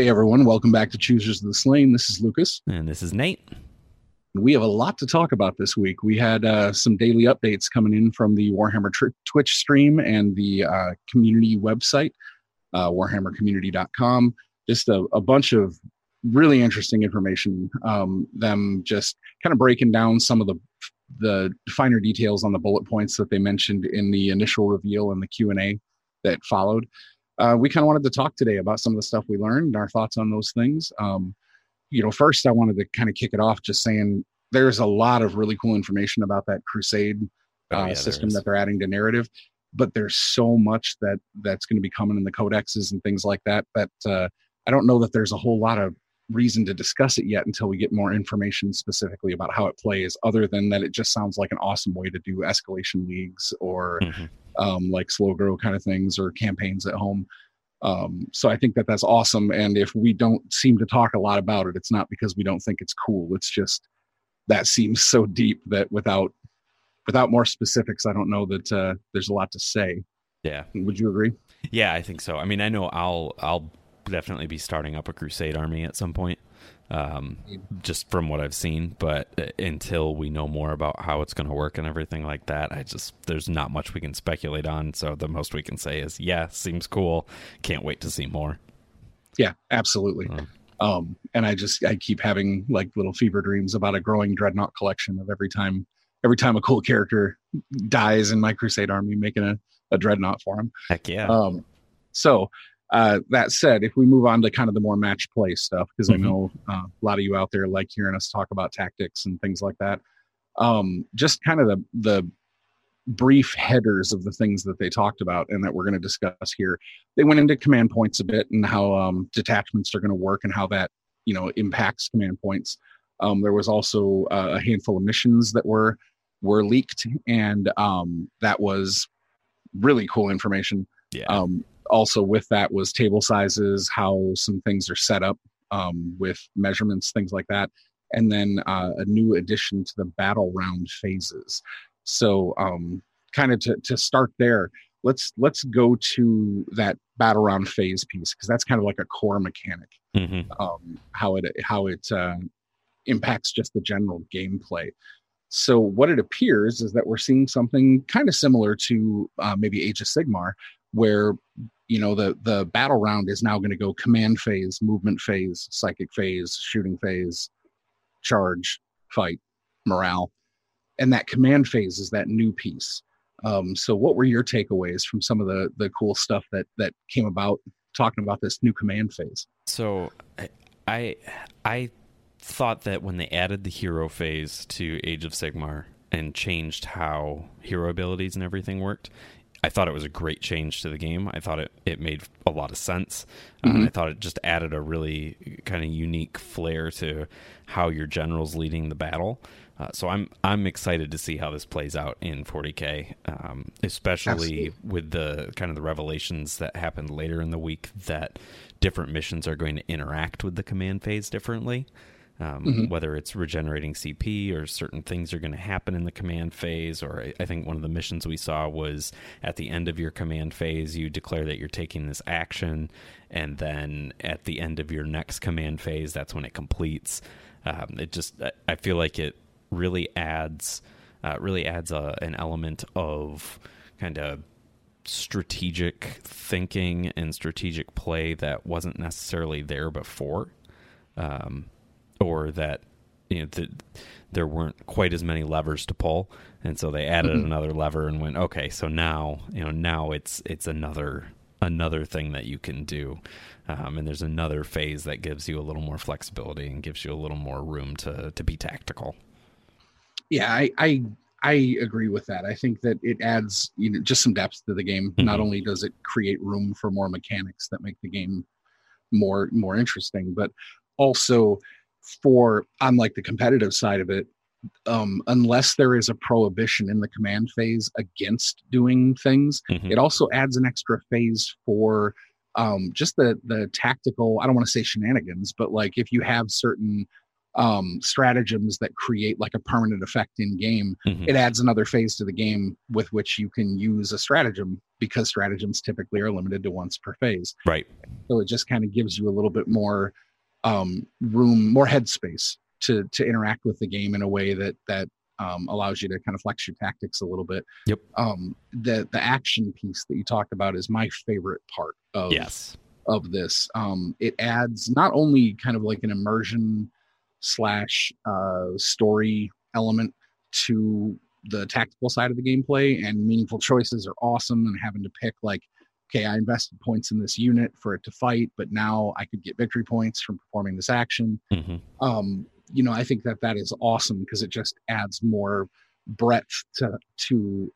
Hey everyone, welcome back to Choosers of the Slain. This is Lucas. And this is Nate. We have a lot to talk about this week. We had uh, some daily updates coming in from the Warhammer tr- Twitch stream and the uh, community website, uh, warhammercommunity.com. Just a, a bunch of really interesting information. Um, them just kind of breaking down some of the the finer details on the bullet points that they mentioned in the initial reveal and the Q and A that followed uh, we kind of wanted to talk today about some of the stuff we learned and our thoughts on those things. Um, you know, first I wanted to kind of kick it off just saying there's a lot of really cool information about that Crusade oh, uh, yeah, system that they're adding to narrative, but there's so much that that's going to be coming in the codexes and things like that that uh, I don't know that there's a whole lot of reason to discuss it yet until we get more information specifically about how it plays other than that it just sounds like an awesome way to do escalation leagues or mm-hmm um, like slow grow kind of things or campaigns at home. Um, so I think that that's awesome. And if we don't seem to talk a lot about it, it's not because we don't think it's cool. It's just that seems so deep that without without more specifics, I don't know that uh, there's a lot to say. Yeah. Would you agree? Yeah, I think so. I mean, I know I'll I'll definitely be starting up a crusade army at some point um, just from what I've seen. But uh, until we know more about how it's going to work and everything like that, I just there's not much we can speculate on. So the most we can say is, yeah, seems cool. Can't wait to see more. Yeah, absolutely. um, and I just I keep having like little fever dreams about a growing dreadnought collection of every time every time a cool character dies in my crusade army, making a, a dreadnought for him. Heck yeah. Um, so uh, that said, if we move on to kind of the more match play stuff, because mm-hmm. I know uh, a lot of you out there like hearing us talk about tactics and things like that. Um, just kind of the the brief headers of the things that they talked about and that we're going to discuss here. They went into command points a bit and how um, detachments are going to work and how that you know impacts command points. Um, there was also uh, a handful of missions that were were leaked, and um, that was really cool information. Yeah. Um, also with that was table sizes, how some things are set up um, with measurements, things like that, and then uh, a new addition to the battle round phases. So, um, kind of to, to start there, let's let's go to that battle round phase piece because that's kind of like a core mechanic. Mm-hmm. Um, how it how it uh, impacts just the general gameplay. So what it appears is that we're seeing something kind of similar to uh, maybe Age of Sigmar, where you know the the battle round is now going to go command phase movement phase psychic phase shooting phase charge fight morale. And that command phase is that new piece. Um, so what were your takeaways from some of the the cool stuff that that came about talking about this new command phase? So i i thought that when they added the hero phase to age of sigmar and changed how hero abilities and everything worked I thought it was a great change to the game. I thought it, it made a lot of sense. Uh, mm-hmm. Uh, I thought it just added a really kind of unique flair to how your general's leading the battle. Uh, so I'm I'm excited to see how this plays out in 40k, um, especially Absolutely. with the kind of the revelations that happened later in the week that different missions are going to interact with the command phase differently um, mm-hmm. whether it's regenerating CP or certain things are going to happen in the command phase. Or I, I think one of the missions we saw was at the end of your command phase, you declare that you're taking this action, and then at the end of your next command phase, that's when it completes. Um, it just, I feel like it really adds, uh, really adds a, an element of kind of strategic thinking and strategic play that wasn't necessarily there before. Um, or that you know the, there weren't quite as many levers to pull, and so they added mm-hmm. another lever and went, okay, so now you know now it's it's another another thing that you can do, um, and there's another phase that gives you a little more flexibility and gives you a little more room to to be tactical. Yeah, I I, I agree with that. I think that it adds you know just some depth to the game. Mm-hmm. Not only does it create room for more mechanics that make the game more more interesting, but also for on like the competitive side of it um, unless there is a prohibition in the command phase against doing things mm-hmm. it also adds an extra phase for um, just the the tactical i don't want to say shenanigans but like if you have certain um, stratagems that create like a permanent effect in game, Mhm. it adds another phase to the game with which you can use a stratagem because stratagems typically are limited to once per phase. Right. So it just kind of gives you a little bit more um, room, more headspace to to interact with the game in a way that that um, allows you to kind of flex your tactics a little bit. Yep. Um, the the action piece that you talked about is my favorite part of Yes. of this. Um, it adds not only kind of like an immersion slash uh, story element to the tactical side of the gameplay, and meaningful choices are awesome. And having to pick like, okay, I invested points in this unit for it to fight, but now I could get victory points from performing this action. hmm Um, you know, I think that that is awesome because it just adds more breadth to to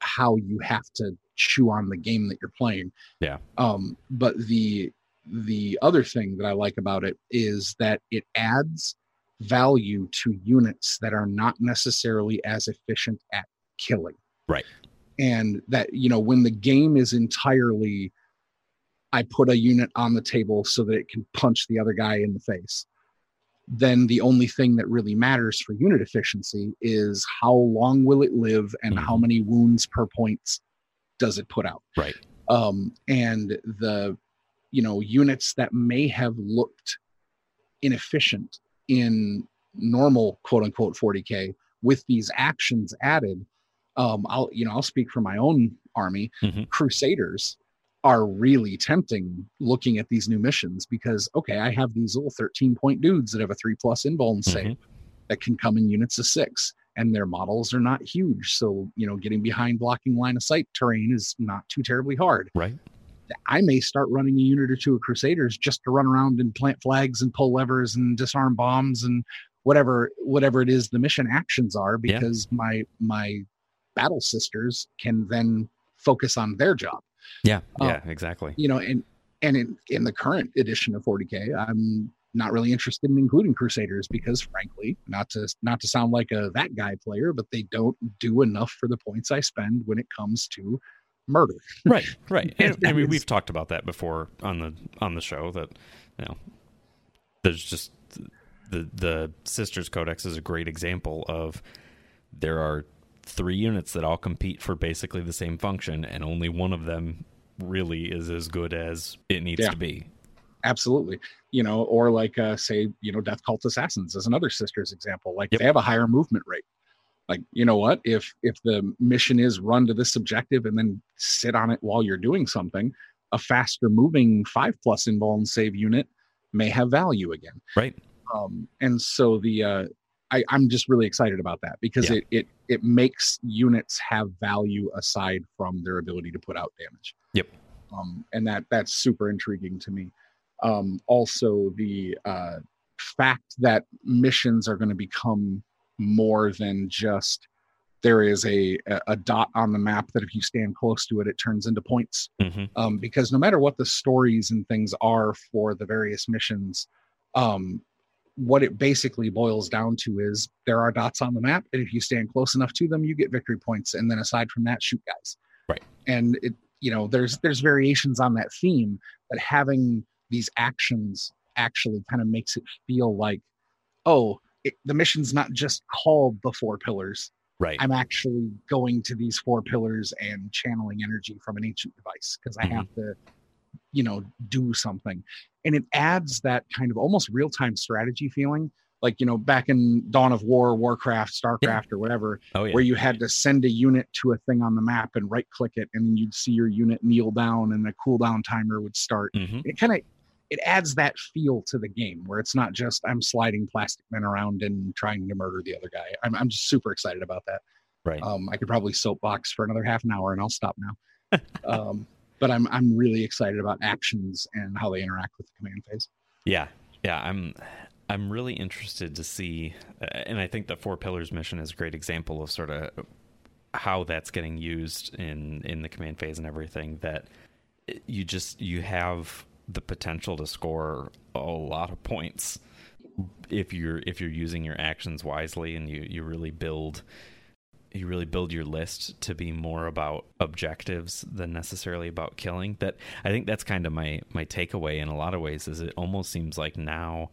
how you have to chew on the game that you're playing. Yeah. Um, but the the other thing that I like about it is that it adds value to units that are not necessarily as efficient at killing. Right. And that, you know, when the game is entirely I put a unit on the table so that it can punch the other guy in the face. Then the only thing that really matters for unit efficiency is how long will it live and how many wounds per points does it put out Right. um, and the you know units that may have looked inefficient in normal quote unquote 40k with these actions added um, i'll you know i'll speak for my own army Mhm. crusaders are really tempting looking at these new missions because okay i have these little 13 point dudes that have a 3 plus invuln save that can come in units of six and their models are not huge so you know getting behind blocking line of sight terrain is not too terribly hard Right. i may start running a unit or two of crusaders just to run around and plant flags and pull levers and disarm bombs and whatever whatever it is the mission actions are Yeah. because my my battle sisters can then focus on their job Yeah. Oh. Yeah. Exactly. you know and and in, in the current edition of 40k i'm not really interested in including crusaders because frankly not to not to sound like a that guy player but they don't do enough for the points i spend when it comes to murder Right. Right. And, I mean, we've talked about that before on the on the show that you know there's just the the sisters codex is a great example of there are three units that all compete for basically the same function and only one of them really is as good as it needs Yeah. to be. Absolutely. You know or like uh say you know death cult assassins is another sisters example. Like Yep. they have a higher movement rate. Like you know what? If if the mission is run to this objective and then sit on it while you're doing something a faster moving five plus invuln save unit may have value again. Right. Um and so the uh I, I'm just really excited about that because Yeah. it, it it makes units have value aside from their ability to put out damage. Yep. Um, and that that's super intriguing to me. Um, also, the uh, fact that missions are going to become more than just there is a, a dot on the map that if you stand close to it, it turns into points hmm um, because no matter what the stories and things are for the various missions, um, what it basically boils down to is there are dots on the map, and if you stand close enough to them, you get victory points, and then aside from that, shoot guys. Right. And it, you know, there's there's variations on that theme, but having these actions actually kind of makes it feel like, oh, it, the mission's not just called the four pillars. right I'm actually going to these four pillars and channeling energy from an ancient device because I Mhm. have to, you know, do something. And it adds that kind of almost real time strategy feeling. Like, you know, back in Dawn of War, Warcraft, StarCraft, or whatever, oh yeah where you had to send a unit to a thing on the map and right click it, and then you'd see your unit kneel down and a cooldown timer would start. hmm It kind of it adds that feel to the game where it's not just I'm sliding plastic men around and trying to murder the other guy. I'm I'm just super excited about that. right Um, I could probably soapbox for another half an hour, and I'll stop now. um, but I'm I'm really excited about actions and how they interact with the command phase. Yeah, yeah, I'm I'm really interested to see, uh, and I think the Four Pillars mission is a great example of sort of how that's getting used in in the command phase and everything. That you just you have the potential to score a lot of points if you're if you're using your actions wisely and you you really build you really build your list to be more about objectives than necessarily about killing that i think that's kind of my my takeaway in a lot of ways is it almost seems like now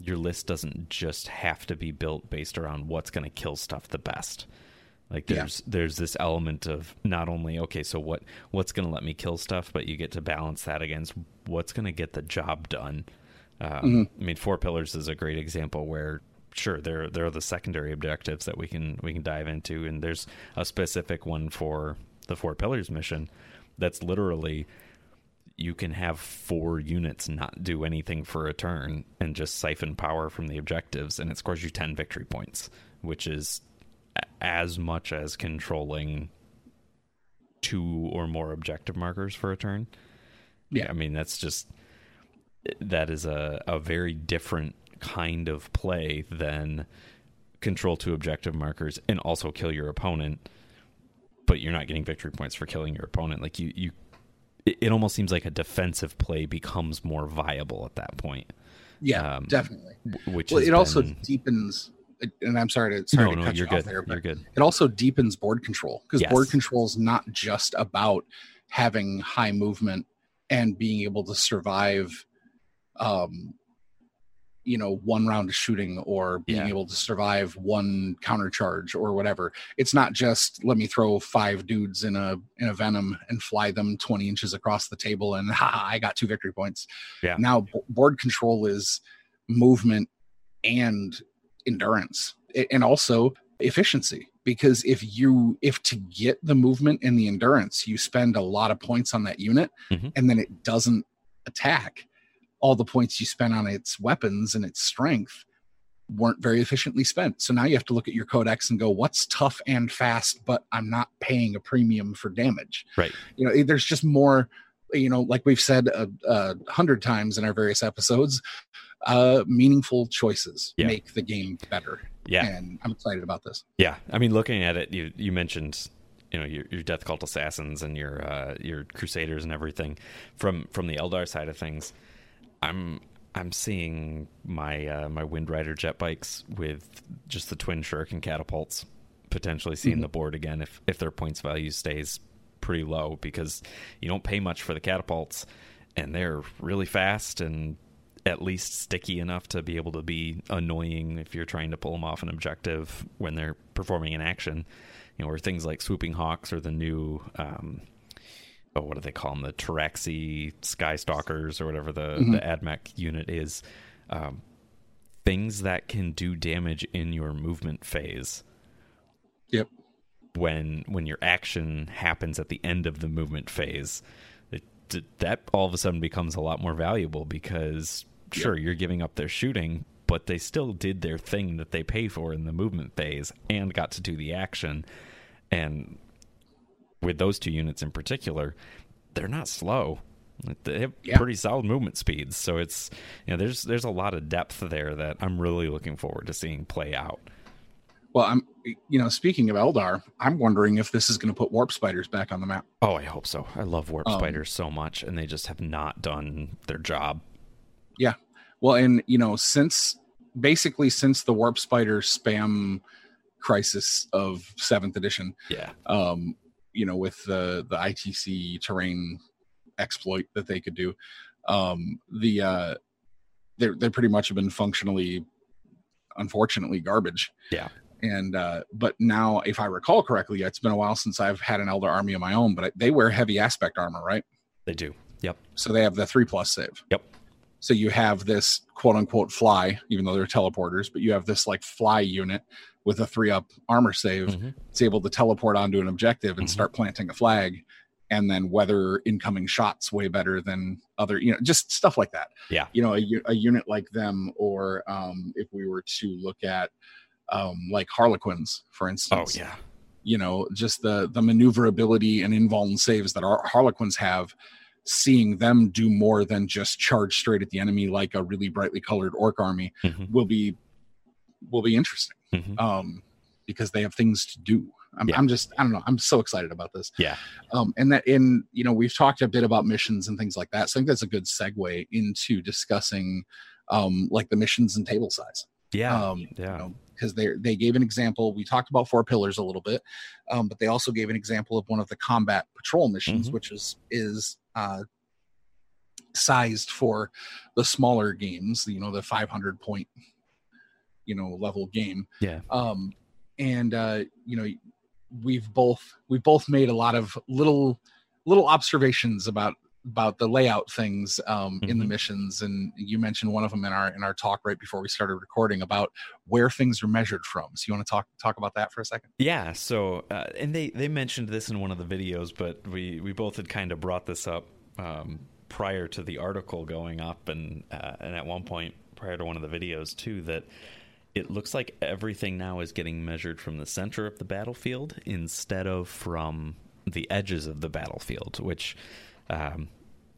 your list doesn't just have to be built based around what's going to kill stuff the best. Like there's yeah. there's this element of not only okay, so what what's going to let me kill stuff, but you get to balance that against what's going to get the job done. Um, mm-hmm. I mean, four pillars is a great example where sure there there are the secondary objectives that we can we can dive into, and there's a specific one for the four pillars mission that's literally you can have four units not do anything for a turn and just siphon power from the objectives, and it scores you 10 victory points, which is as much as controlling two or more objective markers for a turn. Yeah. I mean, that's just, that is a, a very different kind of play than control two objective markers and also kill your opponent but you're not getting victory points for killing your opponent like you you it, almost seems like a defensive play becomes more viable at that point. Yeah, um, definitely. Which well, it been... also deepens. And I'm sorry to sorry no, to no, cut you're you good. off there, but you're good. it also deepens board control because yes. board control is not just about having high movement and being able to survive um, you know one round of shooting or being yeah. able to survive one counter charge or whatever it's not just let me throw five dudes in a in a venom and fly them 20 inches across the table and ha i got two victory points yeah now b- board control is movement and endurance and also efficiency because if you if to get the movement and the endurance you spend a lot of points on that unit mm-hmm. and then it doesn't attack all the points you spent on its weapons and its strength weren't very efficiently spent. So now you have to look at your codex and go, what's tough and fast, but I'm not paying a premium for damage. Right. You know, there's just more, you know, like we've said a, a hundred times in our various episodes, uh, meaningful choices yeah. make the game better. Yeah. And I'm excited about this. Yeah. I mean, looking at it, you, you mentioned you know your, your death cult assassins and your uh, your crusaders and everything from from the Eldar side of things I'm I'm seeing my uh, my Wind Rider jet bikes with just the twin shuriken catapults potentially seeing mm-hmm. the board again if if their points value stays pretty low because you don't pay much for the catapults and they're really fast and at least sticky enough to be able to be annoying if you're trying to pull them off an objective when they're performing an action. You know, or things like swooping hawks or the new um, oh, what do they call them? The Pteraxii Skystalkers or whatever the mm-hmm. the AdMech unit is. Um, things that can do damage in your movement phase. Yep. When when your action happens at the end of the movement phase, it, that all of a sudden becomes a lot more valuable because sure yep. you're giving up their shooting, but they still did their thing that they pay for in the movement phase and got to do the action. And with those two units in particular, they're not slow. They have yeah. pretty solid movement speeds, so it's you know there's there's a lot of depth there that I'm really looking forward to seeing play out. Well, I'm you know speaking of Eldar, I'm wondering if this is going to put warp spiders back on the map. Oh, I hope so. I love warp um, spiders so much, and they just have not done their job. Yeah, well, and you know since basically since the warp spider spam crisis of seventh edition, yeah, um, you know with the the ITC terrain exploit that they could do. Um, the uh, they they pretty much have been functionally, unfortunately, garbage. Yeah. And uh, but now, if I recall correctly, it's been a while since I've had an Eldar army of my own. But they wear heavy aspect armor, right? They do. Yep. So they have the three plus save. Yep. So you have this quote unquote fly, even though they're teleporters, but you have this like fly unit with a three up armor save. Mm-hmm. It's able to teleport onto an objective and mm-hmm. start planting a flag and then weather incoming shots way better than other, you know, just stuff like that. Yeah. You know, a, a unit like them, or um, if we were to look at um, like Harlequins, for instance. Oh, yeah. You know, just the the maneuverability and invuln saves that our Harlequins have seeing them do more than just charge straight at the enemy like a really brightly colored orc army mm-hmm. will be will be interesting mm-hmm. um, because they have things to do. I'm, yeah. I'm, just I don't know. I'm so excited about this. Yeah. Um, and that in you know we've talked a bit about missions and things like that. So I think that's a good segue into discussing um, like the missions and table size. Yeah. Um, yeah. You know, because they they gave an example. We talked about four pillars a little bit, um, but they also gave an example of one of the combat patrol missions, mm-hmm. which is is uh, sized for the smaller games, you know, the 500 point, you know, level game. Yeah. Um, and uh, you know, we've both we've both made a lot of little little observations about about the layout things um, mm-hmm. in the mm-hmm. missions and you mentioned one of them in our in our talk right before we started recording about where things are measured from so you want to talk talk about that for a second yeah so uh, and they they mentioned this in one of the videos but we we both had kind of brought this up um, prior to the article going up and uh, and at one point prior to one of the videos too that it looks like everything now is getting measured from the center of the battlefield instead of from the edges of the battlefield, which um,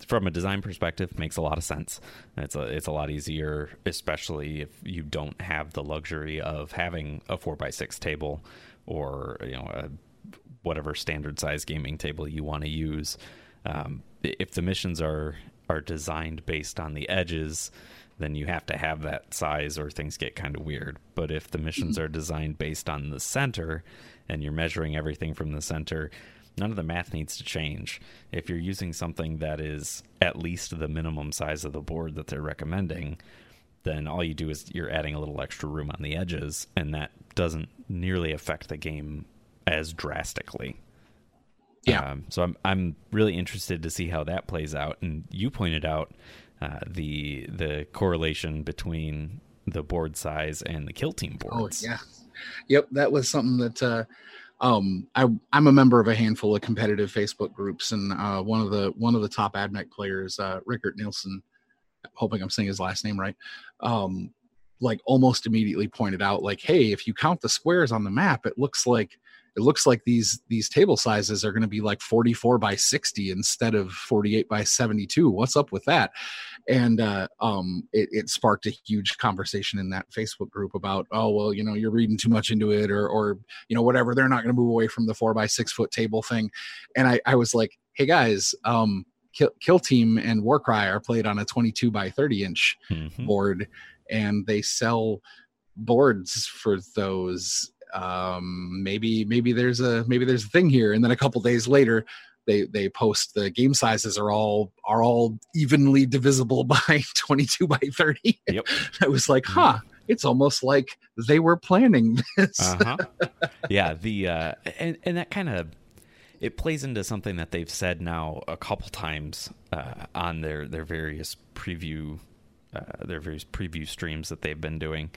from a design perspective makes a lot of sense. It's a it's a lot easier, especially if you don't have the luxury of having a four by six table or you know a, whatever standard size gaming table you want to use. Um, if the missions are are designed based on the edges, then you have to have that size or things get kind of weird. But if the missions mm-hmm. are designed based on the center and you're measuring everything from the center, none of the math needs to change. If you're using something that is at least the minimum size of the board that they're recommending, then all you do is you're adding a little extra room on the edges, and that doesn't nearly affect the game as drastically. Yeah. Um, so I'm I'm really interested to see how that plays out. And you pointed out uh, the the correlation between the board size and the kill team oh, boards. Oh yeah, yep, that was something that uh, um, I I'm a member of a handful of competitive Facebook groups, and uh, one of the one of the top AdMech players, uh, Rickert Nielsen, hoping I'm saying his last name right, um, like almost immediately pointed out, like, hey, if you count the squares on the map, it looks like it looks like these these table sizes are going to be like 44 by 60 instead of 48 by 72 what's up with that? And uh, um, it, it, sparked a huge conversation in that facebook group about oh well you know you're reading too much into it or or you know whatever. They're not going to move away from the four by six foot table thing. And i i was like hey guys um kill, kill team and warcry are played on a 22 by 30 inch mm-hmm. board and they sell boards for those um, maybe maybe there's a maybe there's a thing here. And then a couple days later they they post the game sizes are all are all evenly divisible by 22 by 30 yep. I was like huh it's almost like they were planning this. Uh-huh. yeah the uh and, and that kind of it plays into something that they've said now a couple times uh, on their their various preview uh, their various preview streams that they've been doing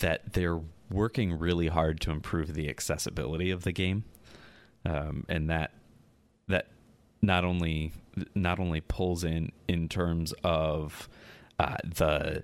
that they're working really hard to improve the accessibility of the game, um, and that that not only not only pulls in in terms of uh, the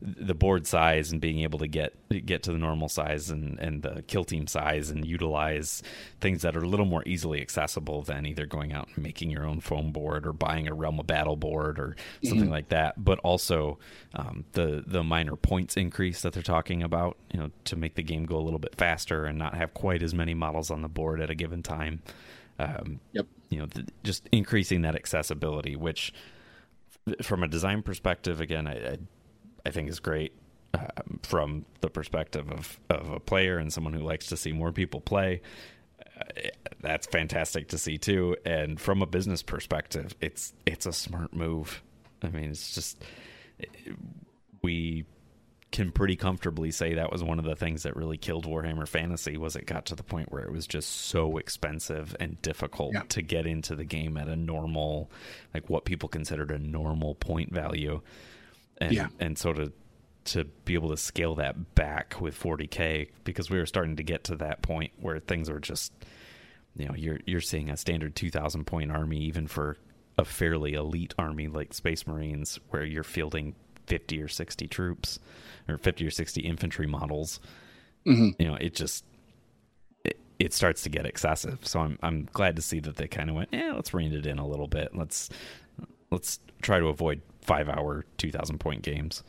the board size and being able to get get to the normal size and, and the kill team size and utilize things that are a little more easily accessible than either going out and making your own foam board or buying a Realm of Battle board or something mm-hmm. like that. But also um, the the minor points increase that they're talking about, you know, to make the game go a little bit faster and not have quite as many models on the board at a given time. Um, yep. You know, th- just increasing that accessibility, which from a design perspective, again, I, I, I think is great. Um, from the perspective of, of a player and someone who likes to see more people play, uh, that's fantastic to see too. And from a business perspective, it's it's a smart move. I mean, it's just we can pretty comfortably say that was one of the things that really killed Warhammer Fantasy was it got to the point where it was just so expensive and difficult yeah. to get into the game at a normal like what people considered a normal point value. And yeah. and so to to be able to scale that back with 40k because we were starting to get to that point where things are just you know you're you're seeing a standard 2000 point army even for a fairly elite army like Space Marines where you're fielding 50 or 60 troops or 50 or 60 infantry models, mm-hmm. you know, it just it, it, starts to get excessive. So I'm I'm glad to see that they kind of went, yeah, let's rein it in a little bit. Let's let's try to avoid five hour, two thousand point games.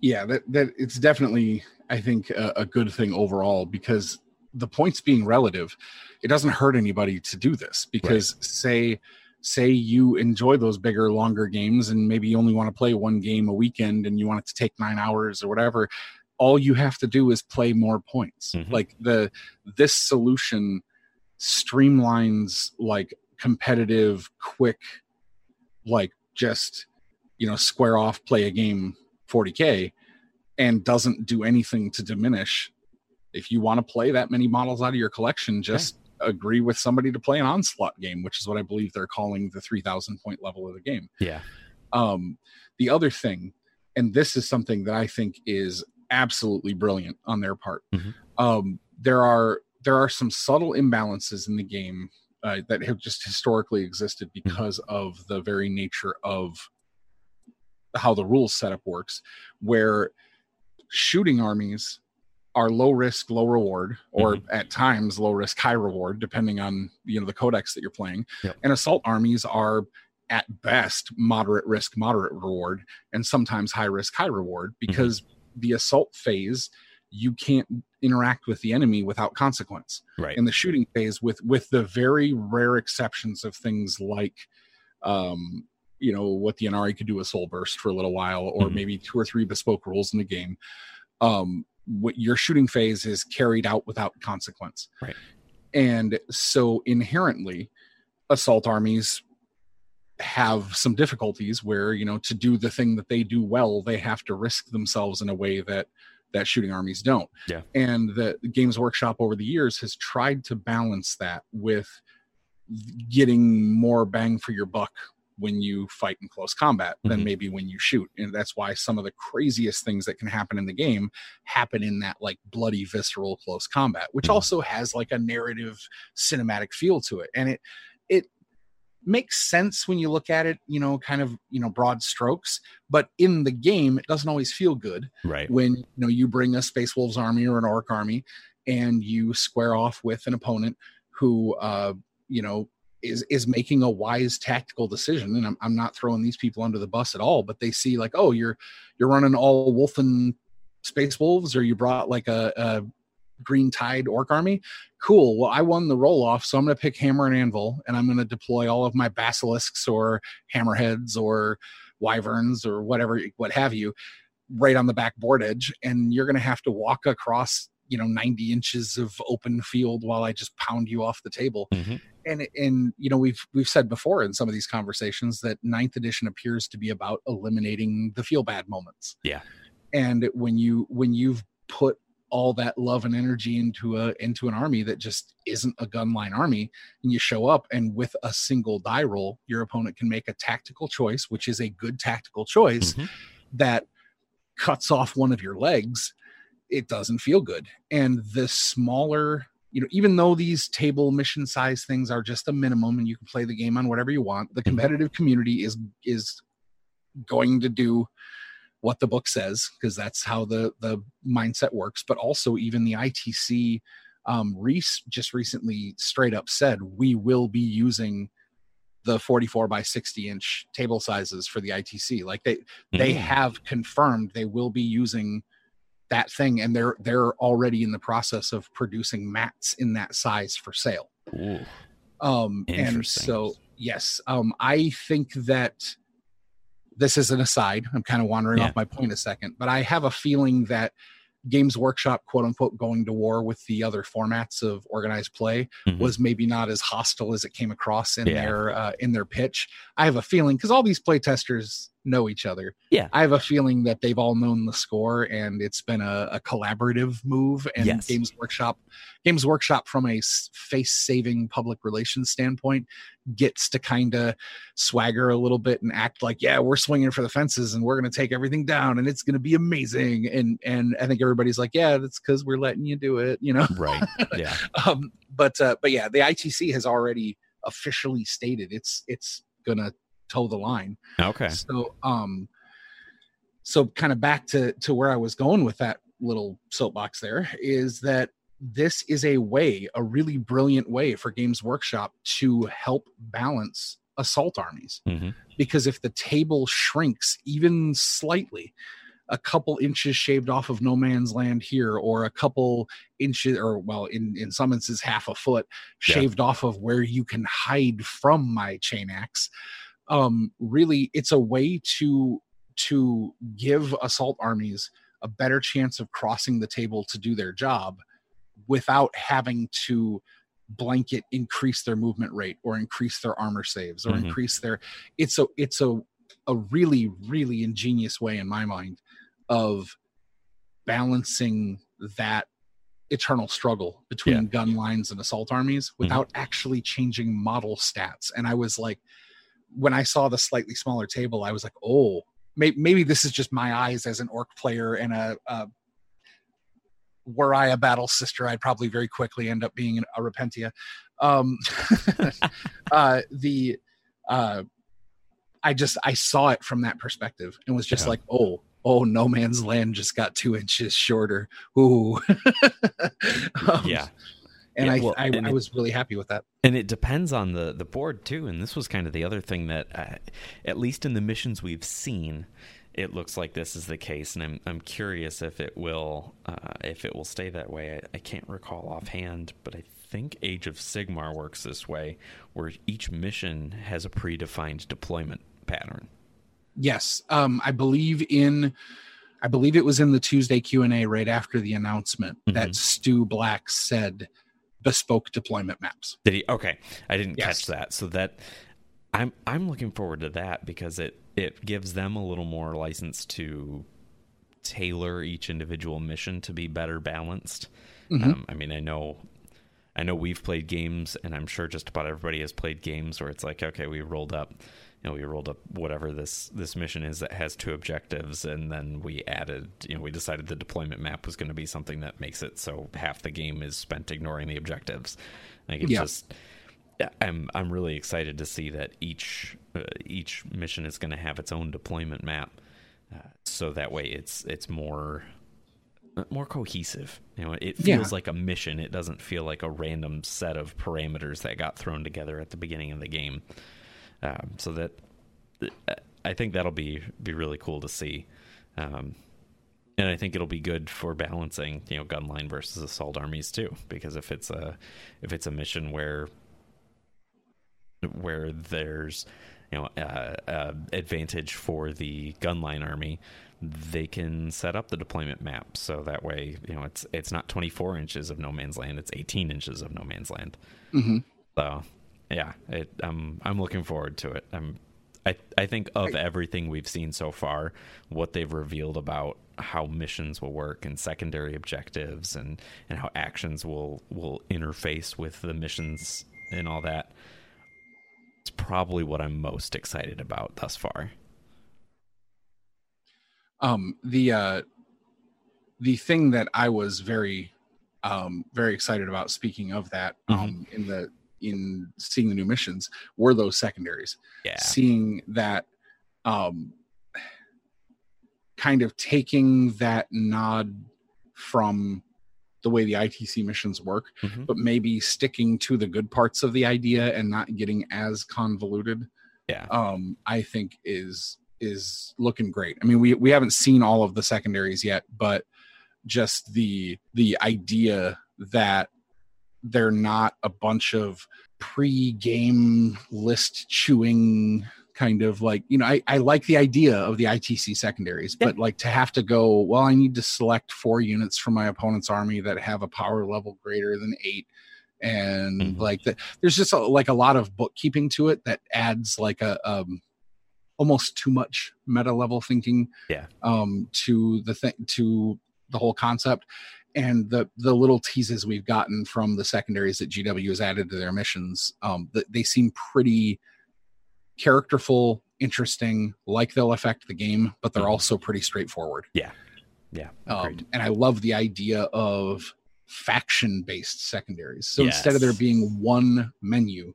Yeah, that that it's definitely I think a, a good thing overall because the points being relative, it doesn't hurt anybody to do this because right. say say you enjoy those bigger longer games and maybe you only want to play one game a weekend and you want it to take 9 hours or whatever all you have to do is play more points mm-hmm. like the this solution streamlines like competitive quick like just you know square off play a game 40k and doesn't do anything to diminish if you want to play that many models out of your collection just okay. Agree with somebody to play an onslaught game which is what i believe they're calling the 3000 point level of the game yeah um the other thing and this is something that i think is absolutely brilliant on their part mm-hmm. um there are there are some subtle imbalances in the game uh, that have just historically existed mm-hmm. because mm-hmm. of the very nature of how the rules setup works, where shooting armies are low risk, low reward, or mm-hmm. at times low risk, high reward, depending on you know the codex that you're playing. Yep. And assault armies are at best moderate risk, moderate reward, and sometimes high risk, high reward mm-hmm. because mm-hmm. the assault phase you can't interact with the enemy without consequence. Right. In the shooting phase, with with the very rare exceptions of things like um, you know what the Ynnari could do a soul burst for a little while, or mm-hmm. maybe two or three bespoke rules in the game. Um, what your shooting phase is carried out without consequence, right? And so inherently, assault armies have some difficulties where you know to do the thing that they do well, they have to risk themselves in a way that that shooting armies don't. Yeah. And the Games Workshop over the years has tried to balance that with getting more bang for your buck when you fight in close combat than mm-hmm. maybe when you shoot. And that's why some of the craziest things that can happen in the game happen in that like bloody visceral close combat, which mm-hmm. also has like a narrative cinematic feel to it. And it it makes sense when you look at it, you know, kind of, you know, broad strokes, but in the game it doesn't always feel good. Right. When, you know, you bring a Space Wolves army or an Orc army and you square off with an opponent who uh, you know, is is making a wise tactical decision. And I'm, I'm not throwing these people under the bus at all but they see like oh you're you're running all Wulfen space wolves or you brought like a, a green tide orc army? Cool. Well i won the roll off so i'm going to pick hammer and anvil and i'm going to deploy all of my basilisks or hammerheads or wyverns or whatever what have you right on the back board edge. And you're going to have to walk across you know 90 inches of open field while i just pound you off the table. Mm-hmm. And and you know we've we've said before in some of these conversations that ninth edition appears to be about eliminating the feel bad moments yeah and when you when you've put all that love and energy into a into an army that just isn't a gunline army and you show up and with a single die roll your opponent can make a tactical choice which is a good tactical choice mm-hmm. that cuts off one of your legs it doesn't feel good. And the smaller, you know, even though these table mission size things are just a minimum and you can play the game on whatever you want, the mm-hmm. competitive community is is going to do what the book says because that's how the the mindset works. But also, even the ITC, um, Reece just recently straight up said we will be using the 44 by 60 inch table sizes for the ITC. Like they mm-hmm. they have confirmed they will be using that thing and they're they're already in the process of producing mats in that size for sale Ooh. um and so yes um i think that this is an aside i'm kind of wandering yeah. off my point a second but i have a feeling that Games Workshop, quote unquote, going to war with the other formats of organized play mm-hmm. was maybe not as hostile as it came across in yeah. their uh, in their pitch. I have a feeling because all these playtesters know each other. Yeah, I have a feeling that they've all known the score and it's been a, a collaborative move. And yes. Games Workshop, Games Workshop, from a face saving public relations standpoint, gets to kind of swagger a little bit and act like, yeah, we're swinging for the fences and we're going to take everything down and it's going to be amazing. And and I think everybody's like, yeah, that's because we're letting you do it, you know? Right. Yeah. um, but uh, but yeah, the ITC has already officially stated it's it's gonna toe the line. Okay. So um, so kind of back to to where I was going with that little soapbox there is that this is a way, a really brilliant way for Games Workshop to help balance assault armies. Mm-hmm. Because if the table shrinks even slightly, a couple inches shaved off of no man's land here, or a couple inches, or well, in, in some instances, half a foot shaved yeah. off of where you can hide from my chain axe. Um, really, it's a way to to give assault armies a better chance of crossing the table to do their job without having to blanket increase their movement rate or increase their armor saves or mm-hmm. increase their it's a it's a a really really ingenious way in my mind of balancing that eternal struggle between Yeah. gun lines and assault armies without actually changing model stats and i was like when i saw the slightly smaller table i was like oh may- maybe this is just my eyes as an orc player and a, a were i a battle sister i'd probably very quickly end up being a repentia um uh the uh i just i saw it from that perspective and was just Yeah. like oh oh no man's land just got two inches shorter ooh Um, yeah. And Yeah, I, well, I and i was really happy with that And it depends on the the board too. And this was kind of the other thing that, uh, at least in the missions we've seen, it looks like this is the case. And I'm I'm curious if it will uh, if it will stay that way. I, I can't recall offhand, but I think Age of Sigmar works this way, where each mission has a predefined deployment pattern. yes um i believe in i believe it was in the tuesday q&a right after the announcement that Mhm. stu black said bespoke deployment maps Did he? Okay, I didn't Yes. catch that. So that I'm I'm looking forward to that because it it gives them a little more license to tailor each individual mission to be better balanced. Mhm. Um, I mean, I know. I know we've played games, and I'm sure just about everybody has played games where it's like, okay, we rolled up, you know, we rolled up whatever this this mission is that has two objectives, and then we added, you know, we decided the deployment map was going to be something that makes it so half the game is spent ignoring the objectives. Like it's Yeah. just, I'm I'm really excited to see that each uh, each mission is going to have its own deployment map, uh, so that way it's it's more more cohesive. You know, it Yeah. feels like a mission. It doesn't feel like a random set of parameters that got thrown together at the beginning of the game. Um, so that I think that'll be be really cool to see. Um, and I think it'll be good for balancing, you know, gunline versus assault armies too. Because if it's a if it's a mission where where there's you know uh, uh, advantage for the gunline army, they can set up the deployment map so that way you know it's it's not 24 inches of no man's land, it's 18 inches of no man's land. hmm So yeah, it, I'm I'm looking forward to it. I'm I I think of everything we've seen so far, what they've revealed about how missions will work and secondary objectives and and how actions will will interface with the missions and all that. It's probably what I'm most excited about thus far. um the uh the thing that i was very um very excited about speaking of that um in the in seeing the new missions were those secondaries Yeah. seeing that um kind of taking that nod from the way the ITC missions work, Mhm. but maybe sticking to the good parts of the idea and not getting as convoluted. Yeah. Um, I think is is looking great. I mean, we we haven't seen all of the secondaries yet, but just the the idea that they're not a bunch of pre-game list chewing kind of like you know I, I like the idea of the itc secondaries Yeah. but like to have to go well i need to select four units from my opponent's army that have a power level greater than eight and Mhm. like that there's just a, like a lot of bookkeeping to it that adds like a um almost too much meta level thinking Yeah. um to the thing to the whole concept and the the little teases we've gotten from the secondaries that GW has added to their missions, um, th- they seem pretty characterful, interesting, like they'll affect the game, but they're Mhm. also pretty straightforward. Yeah. Um, and I love the idea of faction based secondaries. So instead of there being one menu,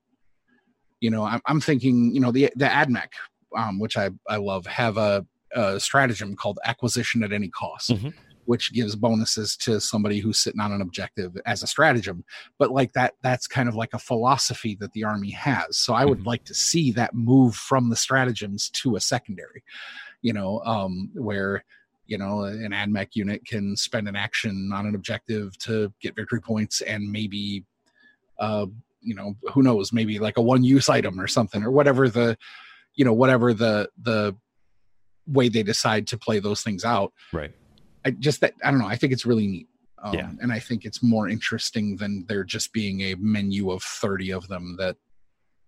you know, I'm, I'm thinking, you know, the the AdMech, um, which I I love, have a, a stratagem called acquisition at any cost, Mhm. Which gives bonuses to somebody who's sitting on an objective as a stratagem. But like that, that's kind of like a philosophy that the army has. So I would Mhm. like to see that move from the stratagems to a secondary, you know, um, where you know an admech unit can spend an action on an objective to get victory points and maybe uh you know who knows maybe like a one use item or something or whatever the you know whatever the the way they decide to play those things out Right. I just that i don't know i think it's really neat um, Yeah. and i think it's more interesting than there just being a menu of 30 of them that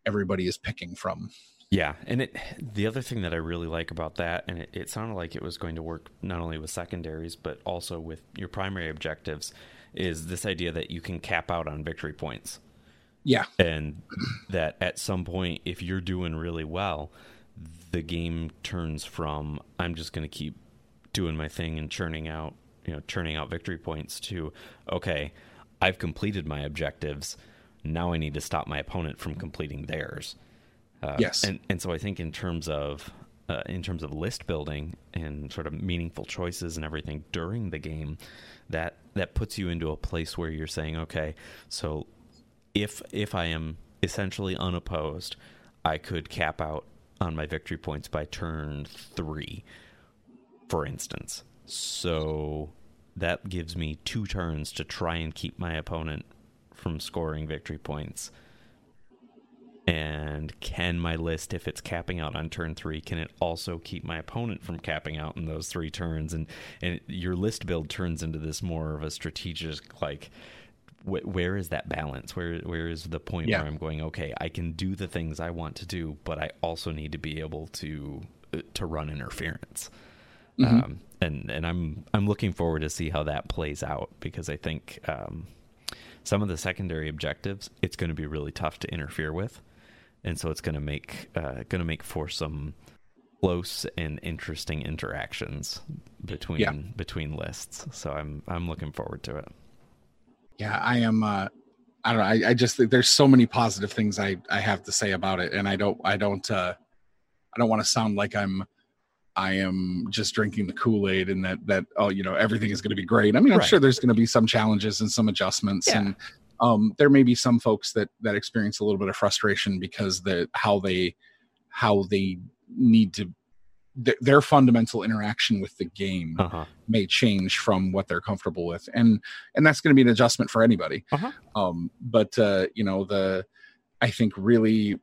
everybody is picking from. Yeah, and it the other thing that I really like about that, and it, it sounded like it was going to work not only with secondaries but also with your primary objectives, is this idea that you can cap out on victory points. Yeah, and that at some point, if you're doing really well, the game turns from I'm just going to keep doing my thing and churning out, you know, churning out victory points to okay, I've completed my objectives. Now I need to stop my opponent from completing theirs. Uh, yes, and and so I think in terms of uh, in terms of list building and sort of meaningful choices and everything during the game, that that puts you into a place where you're saying, okay, so if if I am essentially unopposed, I could cap out on my victory points by turn three, for instance. So that gives me two turns to try and keep my opponent from scoring victory points. And can my list, if it's capping out on turn three, can it also keep my opponent from capping out in those three turns? And and your list build turns into this more of a strategic like wh- where is that balance? Where where is the point yeah. where I'm going? Okay, I can do the things I want to do, but I also need to be able to uh, to run interference. Mm-hmm. Um, and and I'm I'm looking forward to see how that plays out because I think um, some of the secondary objectives it's going to be really tough to interfere with, and so it's going to make uh, going to make for some close and interesting interactions between yeah. between lists. So I'm I'm looking forward to it yeah, I am. Uh, I don't know. I, I just think there's so many positive things I I have to say about it, and I don't I don't uh, I don't want to sound like I'm I am just drinking the Kool Aid and that that oh you know everything is going to be great. I mean, I'm right. sure there's going to be some challenges and some adjustments, yeah. and um, there may be some folks that that experience a little bit of frustration because the how they how they need to th- their fundamental interaction with the game uh-huh. may change from what they're comfortable with and and that's going to be an adjustment for anybody uh-huh. um but uh you know the i think really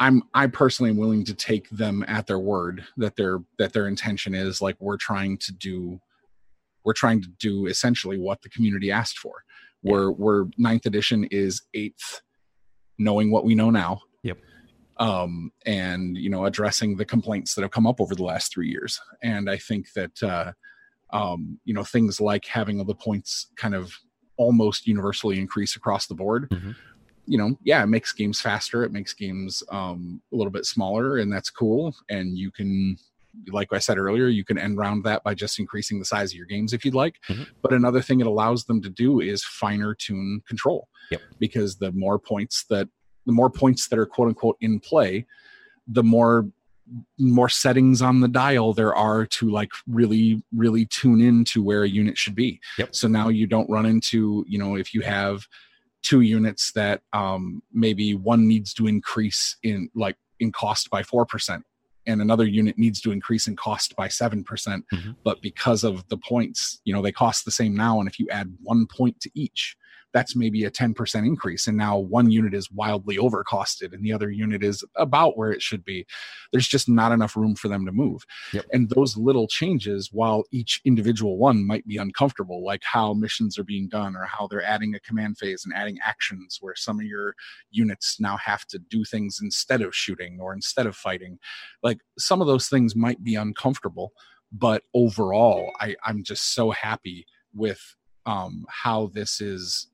i'm i personally am willing to take them at their word that their that their intention is like we're trying to do we're trying to do essentially what the community asked for yeah. we're we're ninth edition is eighth knowing what we know now Yep. um, and you know addressing the complaints that have come up over the last three years. And I think that uh, um, you know things like having all the points kind of almost universally increase across the board. Mm-hmm. You know, yeah, it makes games faster. It makes games um, a little bit smaller, and that's cool. And you can like I said earlier, you can end round that by just increasing the size of your games if you'd like. Mm-hmm. But another thing it allows them to do is finer tune control. Yep. Because the more points that the more points that are quote unquote in play, the more more settings on the dial there are to like really really tune in to where a unit should be yep. so now you don't run into you know if you have two units that um maybe one needs to increase in like in cost by 4% and another unit needs to increase in cost by 7%. Mm hmm but because of the points you know they cost the same now and if you add one point to each that's maybe a 10% increase. And now one unit is wildly overcosted and the other unit is about where it should be. There's just not enough room for them to move. Yep. And those little changes, while each individual one might be uncomfortable, like how missions are being done or how they're adding a command phase and adding actions where some of your units now have to do things instead of shooting or instead of fighting. Like some of those things might be uncomfortable, but overall, I, I'm just so happy with um, how this is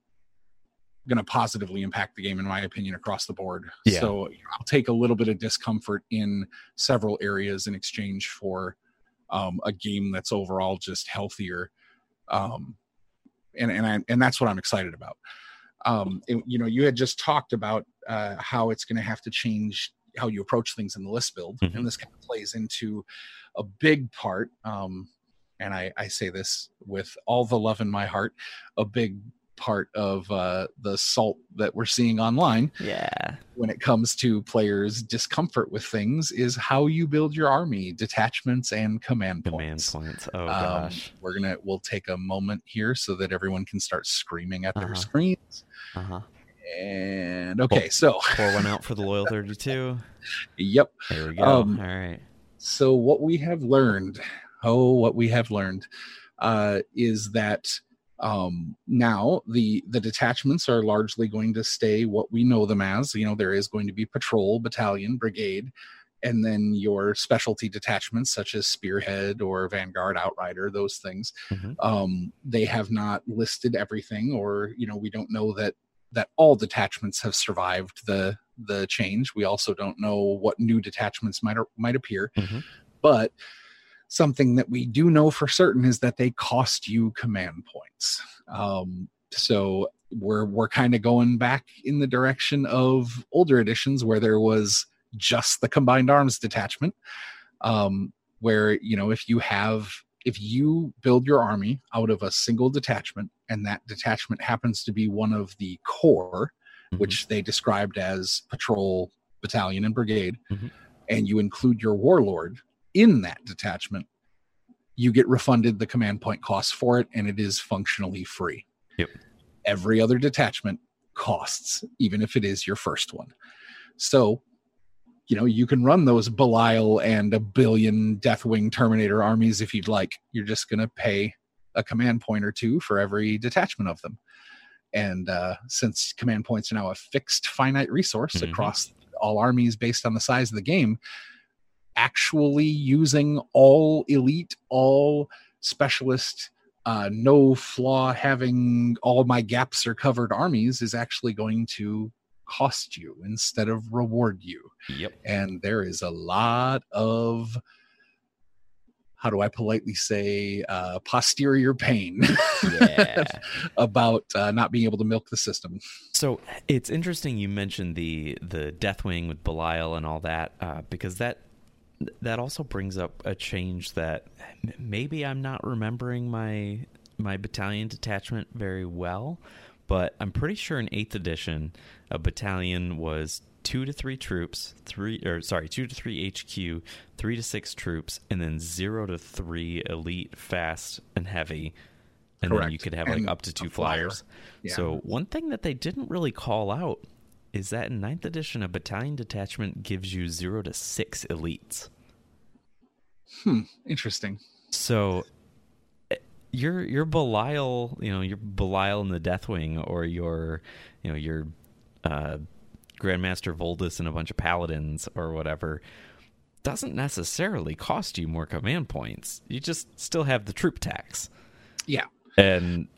going to positively impact the game, in my opinion, across the board. Yeah. So I'll take a little bit of discomfort in several areas in exchange for um, a game that's overall just healthier. Um, and and I, and that's what I'm excited about. Um, and, you know, you had just talked about uh, how it's going to have to change how you approach things in the list build, mm-hmm. and this kind of plays into a big part. Um, and I, I say this with all the love in my heart, a big part of uh, the salt that we're seeing online. Yeah. When it comes to players' discomfort with things, is how you build your army, detachments, and command, command points. points. Oh um, gosh. We're gonna we'll take a moment here so that everyone can start screaming at uh-huh. their screens. Uh huh. And okay, pull, so pour one out for the loyal thirty-two. yep. There we go. Um, All right. So what we have learned, oh, what we have learned, uh, is that Um, now the the detachments are largely going to stay what we know them as. You know, there is going to be patrol, battalion, brigade, and then your specialty detachments such as Spearhead or Vanguard, Outrider, those things. Mm-hmm. Um, they have not listed everything, or you know, we don't know that that all detachments have survived the the change. We also don't know what new detachments might might appear, mm-hmm. but something that we do know for certain is that they cost you command points. Um, so we're we're kind of going back in the direction of older editions where there was just the combined arms detachment, um, where you know if you have if you build your army out of a single detachment and that detachment happens to be one of the core, mm-hmm. which they described as patrol, battalion, and brigade, mm-hmm. and you include your warlord in that detachment, you get refunded the command point costs for it, and it is functionally free. Yep. Every other detachment costs, even if it is your first one. So, you know, you can run those Belial and a billion Deathwing Terminator armies if you'd like. You're just going to pay a command point or two for every detachment of them. And uh, since command points are now a fixed finite resource mm-hmm. across all armies based on the size of the game, actually using all elite, all specialist, uh, no flaw having all my gaps are covered armies is actually going to cost you instead of reward you. Yep. And there is a lot of how do I politely say uh, posterior pain yeah. about uh, not being able to milk the system. So it's interesting you mentioned the the Deathwing with Belial and all that uh, because that that also brings up a change that maybe I'm not remembering my my battalion detachment very well, but I'm pretty sure in eighth edition a battalion was two to three troops, three or sorry, two to three HQ, three to six troops, and then zero to three elite, fast, and heavy. And Correct. then you could have like up to two flyers. Flyer. Yeah. So one thing that they didn't really call out is that in ninth edition, a battalion detachment gives you zero to six elites. Hmm, interesting. So eh, your your Belial, you know, your Belial in the Deathwing, or your, you know, your uh, Grandmaster Voldus and a bunch of paladins or whatever, doesn't necessarily cost you more command points. You just still have the troop tax. Yeah, and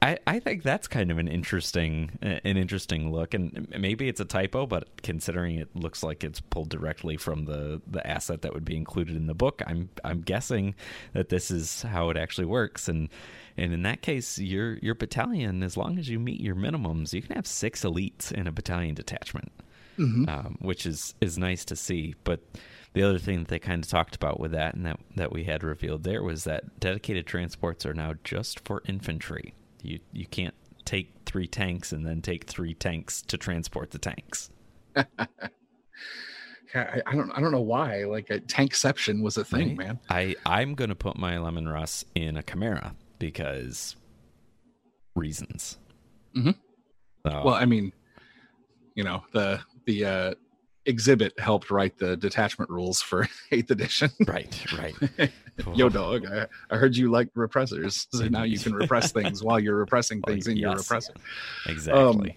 I, I think that's kind of an interesting an interesting look, and maybe it's a typo, but considering it looks like it's pulled directly from the, the asset that would be included in the book, I'm I'm guessing that this is how it actually works. And and in that case, your your battalion, as long as you meet your minimums, you can have six elites in a battalion detachment, mm-hmm. um, which is is nice to see. But the other thing that they kind of talked about with that and that that we had revealed there was that dedicated transports are now just for infantry. You you can't take three tanks and then take three tanks to transport the tanks. I, I, don't I don't know why like a tankception was a thing, right? man. I I'm gonna put my Leman Russ in a Chimera because reasons. Mm-hmm. So, well, I mean, you know the the uh, Xzibit helped write the detachment rules for eighth edition. right, right. Yo, dog, I, I, heard you like repressors, so now you can repress things while you're repressing things in yes, your repressor. Exactly. Um,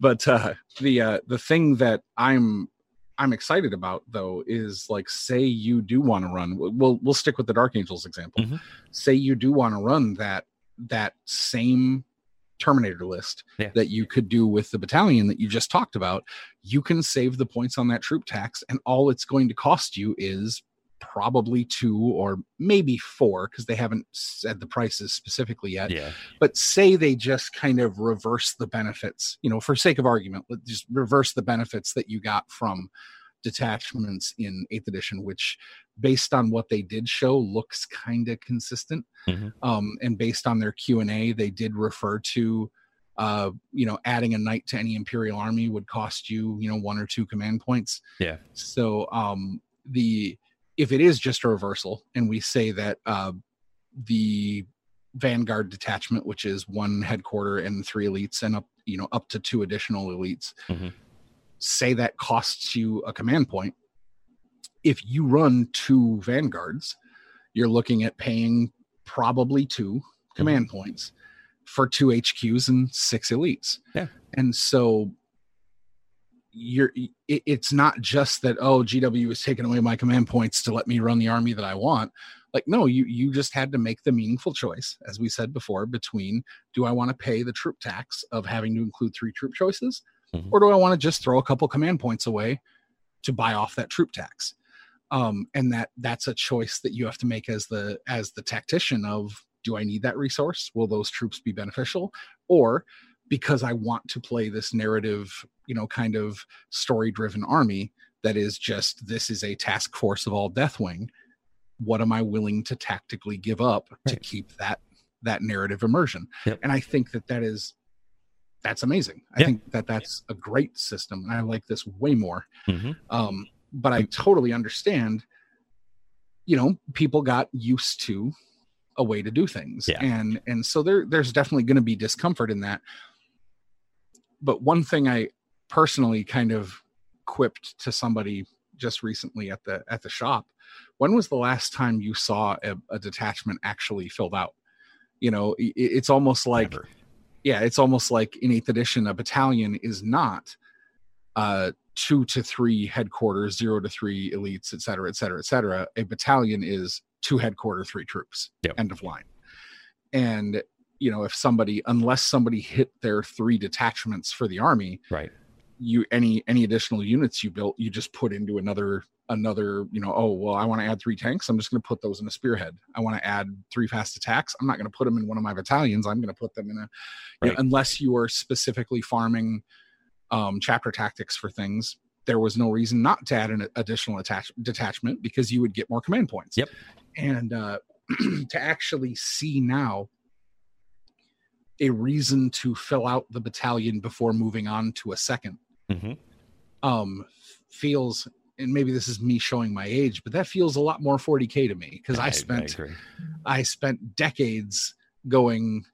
but uh, the uh, the thing that I'm I'm excited about though is like say you do want to run. We'll we'll stick with the Dark Angels example. Mm-hmm. Say you do want to run that that same Terminator list yeah. that you could do with the battalion that you just talked about, you can save the points on that troop tax, and all it's going to cost you is probably two or maybe four because they haven't said the prices specifically yet. Yeah. But say they just kind of reverse the benefits, you know, for sake of argument, let's just reverse the benefits that you got from detachments in eighth edition, which based on what they did show looks kind of consistent mm-hmm. um, and based on their q&a they did refer to uh, you know adding a knight to any imperial army would cost you you know one or two command points yeah so um the if it is just a reversal and we say that uh the vanguard detachment which is one headquarter and three elites and up you know up to two additional elites mm-hmm. Say that costs you a command point if you run two vanguards, you're looking at paying probably two mhm. command points for two HQs and six elites. Yeah. And so you're it, it's not just that oh GW is taking away my command points to let me run the army that I want. Like no, you you just had to make the meaningful choice as we said before between do I want to pay the troop tax of having to include three troop choices Mhm. or do I want to just throw a couple command points away to buy off that troop tax? Um, and that that's a choice that you have to make as the as the tactician of do I need that resource? Will those troops be beneficial? Or because I want to play this narrative, you know, kind of story driven army that is just this is a task force of all Deathwing. What am I willing to tactically give up to keep that that narrative immersion? Yep. And I think that that is that's amazing. I Yeah. think that that's a great system, and I like this way more. Mhm. Um, but I totally understand. You know, people got used to a way to do things, Yeah. and and so there there's definitely going to be discomfort in that. But one thing I personally kind of quipped to somebody just recently at the at the shop when was the last time you saw a, a detachment actually filled out you know i- i- it's almost like Never. Yeah it's almost like in eighth edition a battalion is not uh two to three headquarters zero to three elites et cetera et cetera et cetera a battalion is two headquarter three troops Yep. end of line and you know if somebody unless somebody hit their three detachments for the army right. you any any additional units you built you just put into another another you know oh well i want to add three tanks i'm just going to put those in a spearhead i want to add three fast attacks i'm not going to put them in one of my battalions i'm going to put them in a you know, unless you are specifically farming um chapter tactics for things there was no reason not to add an additional attach detachment because you would get more command points Yep. and uh to actually see now a reason to fill out the battalion before moving on to a second Mhm. um feels and maybe this is me showing my age but that feels a lot more 40k to me because I, spent agree. I, spent decades going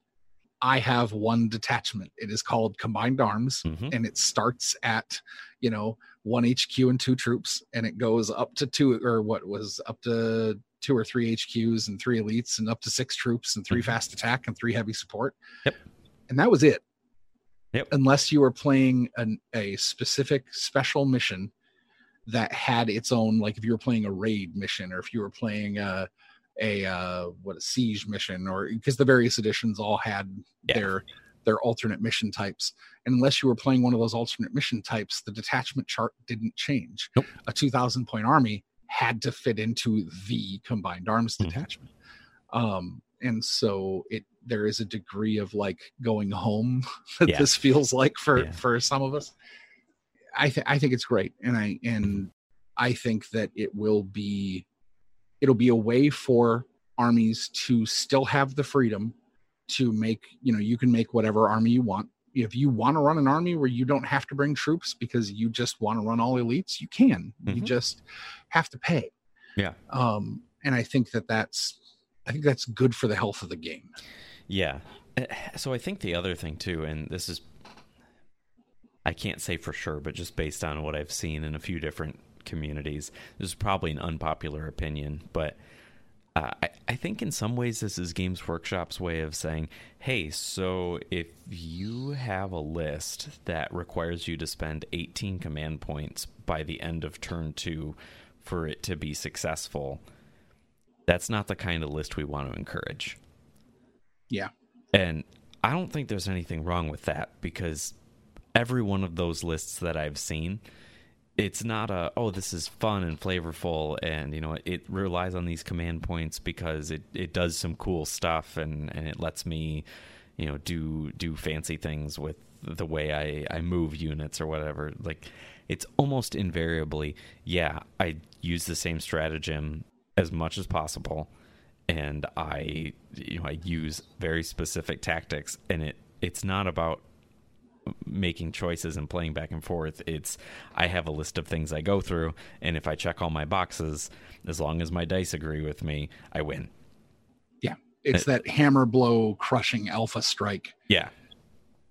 i have one detachment it is called combined arms Mhm. and it starts at you know one hq and two troops and it goes up to two or what was up to two or three hqs and three elites and up to six troops and 3 Mhm. fast attack and three heavy support Yep. and that was it Yep. unless you were playing an, a specific special mission that had its own like if you were playing a raid mission or if you were playing a a uh what a siege mission or because the various editions all had Yeah. their their alternate mission types and unless you were playing one of those alternate mission types the detachment chart didn't change Nope. a 2000 point army had to fit into the combined arms Mhm. detachment um and so it there is a degree of like going home that Yeah. this feels like for Yeah. for some of us i think i think it's great and i and i think that it will be it'll be a way for armies to still have the freedom to make you know you can make whatever army you want if you want to run an army where you don't have to bring troops because you just want to run all elites you can you Mhm. just have to pay Yeah. um and i think that that's i think that's good for the health of the game Yeah. Uh, So I think the other thing too, and this is, I can't say for sure, but just based on what I've seen in a few different communities, this is probably an unpopular opinion, but uh, I, I think in some ways this is Games Workshop's way of saying, hey, so if you have a list that requires you to spend 18 command points by the end of turn two for it to be successful, that's not the kind of list we want to encourage. yeah And I don't think there's anything wrong with that because every one of those lists that I've seen, it's not a oh this is fun and flavorful and you know it relies on these command points because it, it does some cool stuff and, and it lets me you know do do fancy things with the way I, I move units or whatever. Like it's almost invariably yeah I use the same stratagem as much as possible and I you know I use very specific tactics and it it's not about making choices and playing back and forth it's I have a list of things I go through and if I check all my boxes as long as my dice agree with me I win. Yeah. It's that hammer blow crushing alpha strike. Yeah.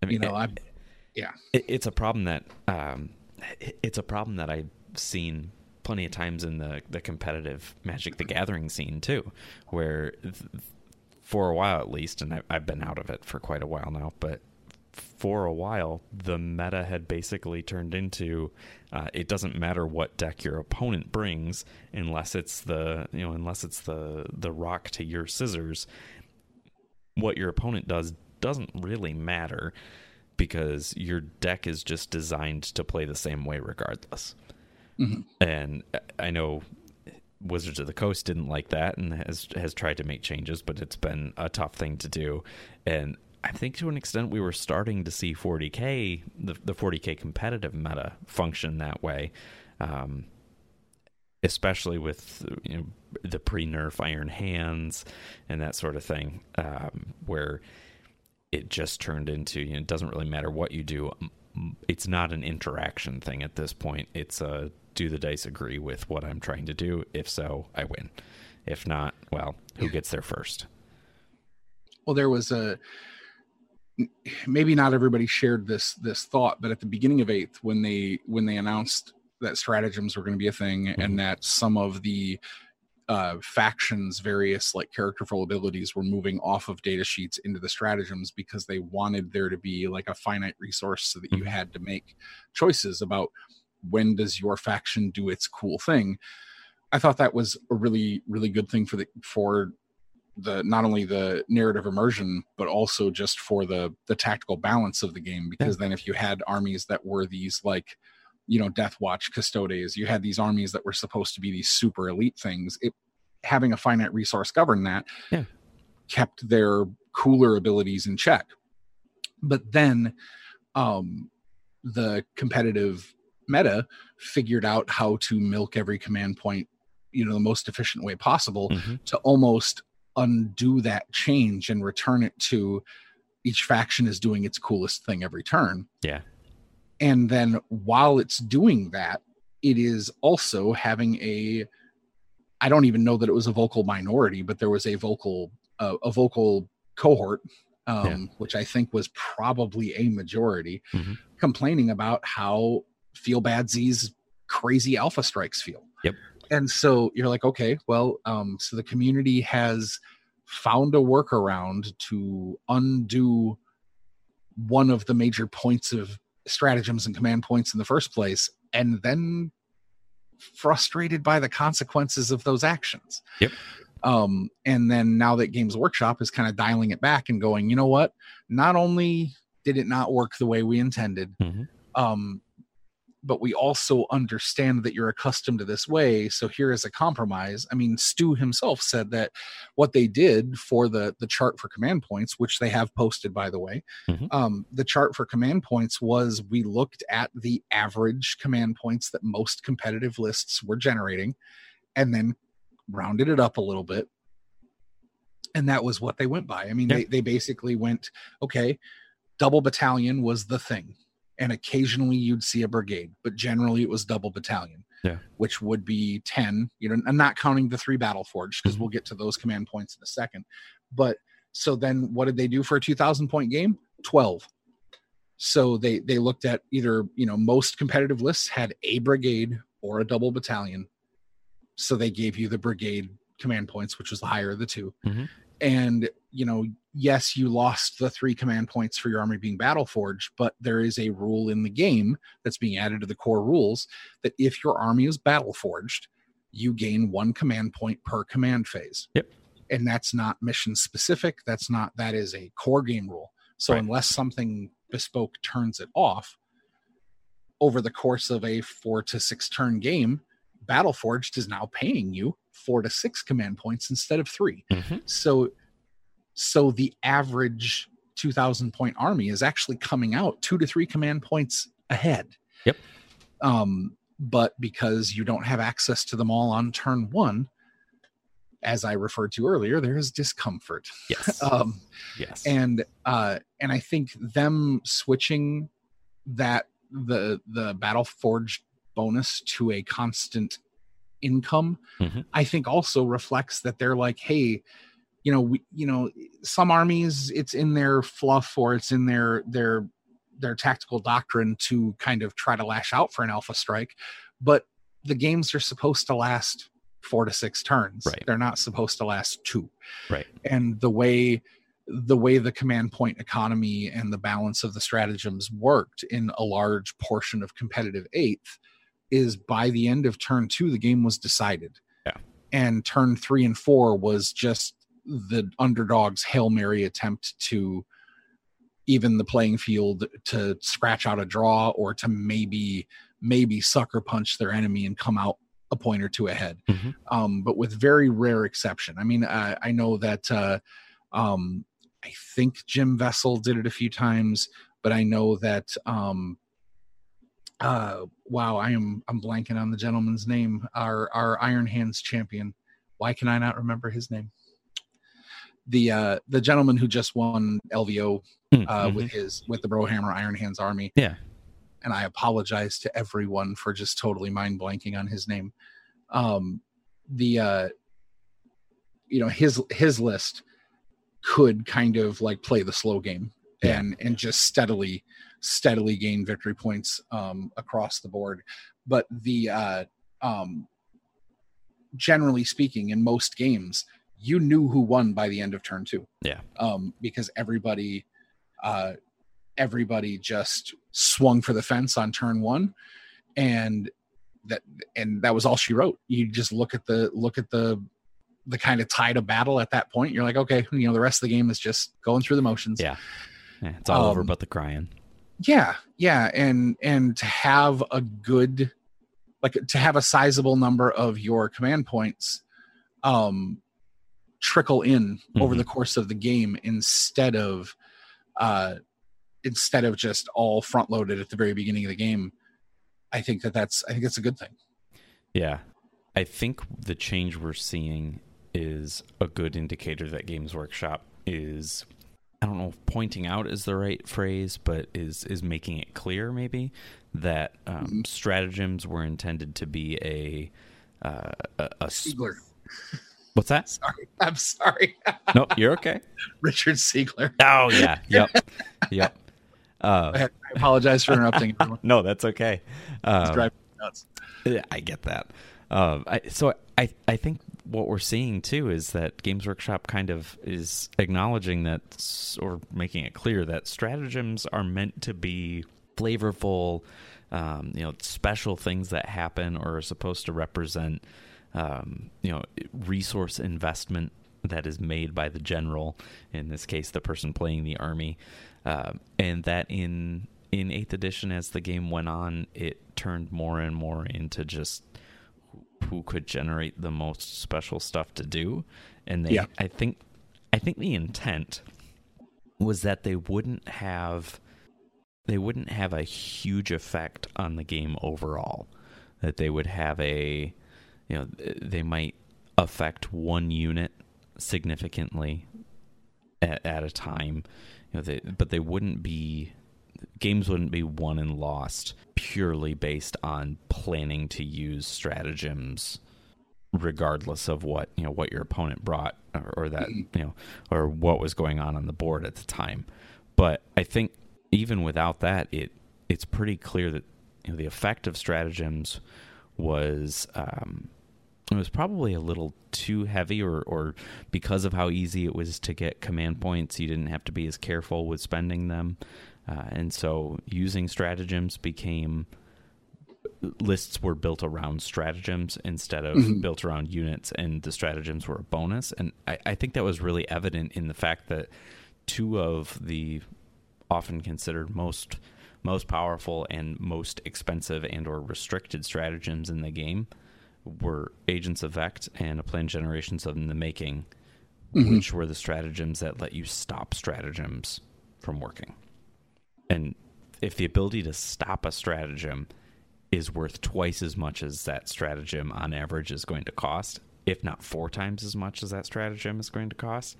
I mean, you know i it, it's a problem that um, it- it's a problem that I've seen plenty of times in the the competitive Magic the Gathering scene too, where th- for a while at least, and I, I've been out of it for quite a while now, but for a while, the meta had basically turned into uh, it doesn't matter what deck your opponent brings unless it's the you know unless it's the the rock to your scissors. What your opponent does doesn't really matter because your deck is just designed to play the same way regardless. Mm-hmm. And I know Wizards of the Coast didn't like that and has has tried to make changes, but it's been a tough thing to do. And I think to an extent we were starting to see 40k the the 40k competitive meta function that way, um, especially with you know, the pre nerf Iron Hands and that sort of thing, um, where it just turned into you know, it doesn't really matter what you do. It's not an interaction thing at this point. It's a do the dice agree with what I'm trying to do? If so, I win. If not, well, who gets there first? Well, there was a maybe not everybody shared this this thought, but at the beginning of eighth, when they when they announced that stratagems were going to be a thing mm-hmm. and that some of the uh, factions, various like characterful abilities were moving off of data sheets into the stratagems because they wanted there to be like a finite resource so that you mm-hmm. had to make choices about when does your faction do its cool thing. I thought that was a really really good thing for the for the not only the narrative immersion but also just for the the tactical balance of the game because yeah. then if you had armies that were these like you know Deathwatch custodes you had these armies that were supposed to be these super elite things it having a finite resource govern that yeah. kept their cooler abilities in check but then um the competitive meta figured out how to milk every command point you know the most efficient way possible mm-hmm. to almost undo that change and return it to each faction is doing its coolest thing every turn. Yeah. And then while it's doing that, it is also having a I don't even know that it was a vocal minority, but there was a vocal uh, a vocal cohort um, yeah. which I think was probably a majority mm-hmm. complaining about how feel bad Z's crazy alpha strikes feel. Yep and so you're like okay well um, so the community has found a workaround to undo one of the major points of stratagems and command points in the first place and then frustrated by the consequences of those actions. Yep. Um, and then now that games workshop is kind of dialing it back and going you know what? Not only did it not work the way we intended mm-hmm. um, but we also understand that you're accustomed to this way so here is a compromise i mean stu himself said that what they did for the the chart for command points which they have posted by the way mm-hmm. um, the chart for command points was we looked at the average command points that most competitive lists were generating and then rounded it up a little bit and that was what they went by i mean yeah. they, they basically went okay double battalion was the thing and occasionally you'd see a brigade, but generally it was double battalion. Yeah. Which would be 10, you know, I'm not counting the three battle forge because mm-hmm. we'll get to those command points in a second. But so then what did they do for a 2000 point game? 12. So they they looked at either, you know, most competitive lists had a brigade or a double battalion. So they gave you the brigade command points, which was the higher of the 2 mm-hmm. And you know, yes, you lost the three command points for your army being battle forged, but there is a rule in the game that's being added to the core rules that if your army is battle forged, you gain one command point per command phase. Yep. And that's not mission specific. That's not that is a core game rule. So right. unless something bespoke turns it off over the course of a four to six turn game, Battle Forged is now paying you four to six command points instead of 3 mm-hmm. So so the average 2000 point army is actually coming out two to three command points ahead. Yep. Um, but because you don't have access to them all on turn one, as I referred to earlier, there is discomfort. Yes. um, yes. And uh, and I think them switching that the the battle forged bonus to a constant income, mm-hmm. I think also reflects that they're like, hey, you know we, you know some armies it's in their fluff or it's in their their their tactical doctrine to kind of try to lash out for an alpha strike but the games are supposed to last four to six turns. Right. They're not supposed to last two. Right. And the way the way the command point economy and the balance of the stratagems worked in a large portion of competitive eighth is by the end of turn two, the game was decided. Yeah. And turn three and four was just the underdog's Hail Mary attempt to even the playing field to scratch out a draw or to maybe maybe sucker punch their enemy and come out a point or two ahead. Mhm. um, but with very rare exception i mean i, I know that uh, um, i think Jim Vesal did it a few times but i know that um, uh, wow i am i'm blanking on the gentleman's name our our iron hands champion. Why can i not remember his name the uh the gentleman who just won lvo uh, Mhm. with his with the Brohammer Iron Hands Army. Yeah. And I apologize to everyone for just totally mind blanking on his name. Um, the uh, you know his his list could kind of like play the slow game Yeah. and and just steadily steadily gain victory points um, across the board. But the uh, um, generally speaking, in most games, you knew who won by the end of turn two. Yeah. Um, because everybody uh, everybody just swung for the fence on turn one, and that and that was all she wrote. You just look at the look at the the kind of tide of battle at that point. You're like, okay, you know, the rest of the game is just going through the motions. Yeah. Yeah, it's all over Um, but the crying. yeah yeah and and to have a good like to have a sizable number of your command points um trickle in over Mhm. the course of the game instead of uh instead of just all front loaded at the very beginning of the game i think that that's i think that's a good thing Yeah. I think the change we're seeing is a good indicator that Games Workshop is I don't know if pointing out is the right phrase, but is is making it clear maybe that um, Mhm. stratagems were intended to be a uh, a, a siegler what's that? sorry i'm sorry No, you're okay. richard siegler Oh yeah, yep, yep. Uh, i apologize for interrupting everyone no, that's okay. Uh, driving nuts I get that. Um, I, so I I think what we're seeing too is that Games Workshop kind of is acknowledging that or making it clear that stratagems are meant to be flavorful, um, you know, special things that happen or are supposed to represent, um, you know, resource investment that is made by the general, in this case, the person playing the army, um, and that in in eighth edition, as the game went on, it turned more and more into just who could generate the most special stuff to do, and they, Yeah. I think, I think the intent was that they wouldn't have they wouldn't have a huge effect on the game overall. That they would have a you know they might affect one unit significantly at, at a time. You know they, but they wouldn't be games wouldn't be won and lost purely based on planning to use stratagems regardless of what you know what your opponent brought or, or that you know or what was going on on the board at the time. But i think even without that it it's pretty clear that you know the effect of stratagems was um it was probably a little too heavy or or because of how easy it was to get command points you didn't have to be as careful with spending them uh, and so using stratagems became lists were built around stratagems instead of Mhm. built around units and the stratagems were a bonus and I, I think that was really evident in the fact that two of the often considered most most powerful and most expensive and or restricted stratagems in the game were agents of vect and a plan generations of in the making Mhm. which were the stratagems that let you stop stratagems from working and if the ability to stop a stratagem is worth twice as much as that stratagem on average is going to cost, if not four times as much as that stratagem is going to cost,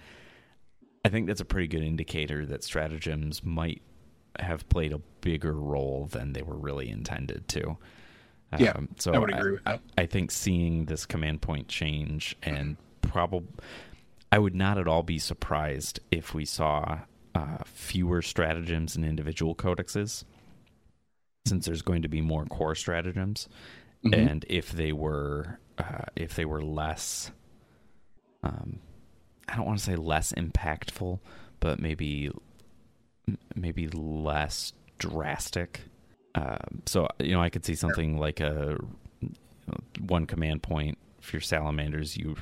I think that's a pretty good indicator that stratagems might have played a bigger role than they were really intended to. Yeah, Um, so I would agree with that. I think seeing this command point change and probably, I would not at all be surprised if we saw uh, fewer stratagems in individual codexes, since there's going to be more core stratagems, Mhm. and if they were uh, if they were less um, I don't want to say less impactful, but maybe maybe less drastic. Um, so you know, I could see something like a one command point for your salamanders. You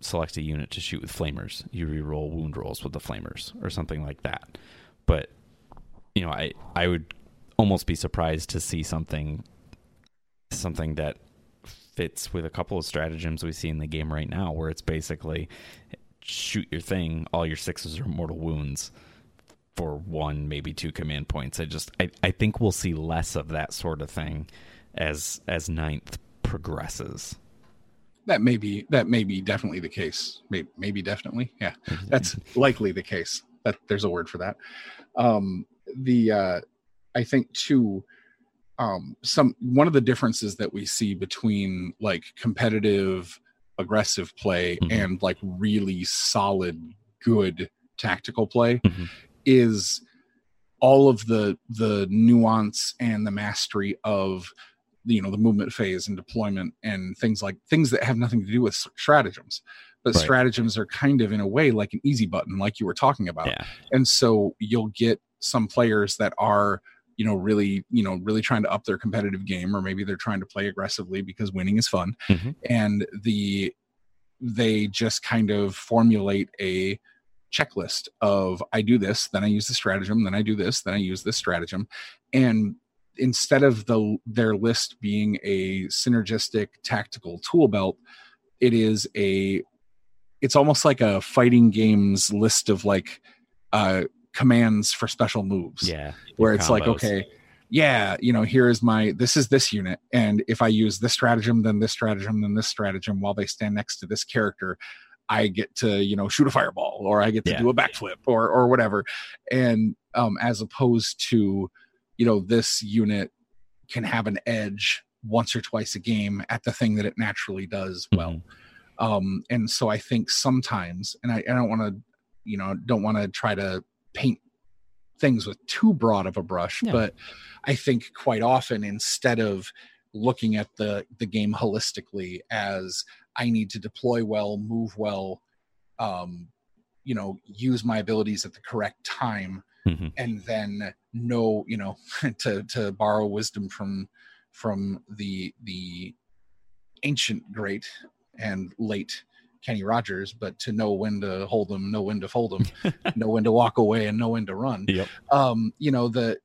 select a unit to shoot with flamers. You reroll wound rolls with the flamers, or something like that. But you know, I I would almost be surprised to see something something that fits with a couple of stratagems we see in the game right now, where it's basically shoot your thing, all your sixes are mortal wounds for one, maybe two command points. I just I, I think we'll see less of that sort of thing as as ninth progresses. That may be that may be definitely the case. Maybe, maybe definitely. Yeah. That's likely the case. That there's a word for that. Um the uh I think too um some one of the differences that we see between like competitive aggressive play mm-hmm. and like really solid good tactical play mm-hmm. Is all of the the nuance and the mastery of you know the movement phase and deployment and things like things that have nothing to do with stratagems but right. stratagems are kind of in a way like an easy button like you were talking about yeah. and so you'll get some players that are you know really you know really trying to up their competitive game or maybe they're trying to play aggressively because winning is fun mm-hmm. and the they just kind of formulate a checklist of I do this, then I use the stratagem, then I do this, then I use this stratagem, and instead of the their list being a synergistic tactical tool belt, it is a it's almost like a fighting games list of like uh commands for special moves. Yeah. Where it's combos. like, okay, yeah, you know, here is my this is this unit. And if I use this stratagem, then this stratagem, then this stratagem while they stand next to this character, I get to, you know, shoot a fireball or I get to yeah. do a backflip or or whatever. And um as opposed to, you know, this unit can have an edge once or twice a game at the thing that it naturally does well. Mm-hmm. Um, and so I think sometimes, and I, I don't want to, you know, don't want to try to paint things with too broad of a brush yeah. but i think quite often instead of looking at the the game holistically as i need to deploy well move well um you know use my abilities at the correct time mm-hmm. and then know you know to to borrow wisdom from from the the ancient great and late Kenny Rogers, but to know when to hold them, know when to fold them, know when to walk away, and know when to run. Yep. Um, you know, the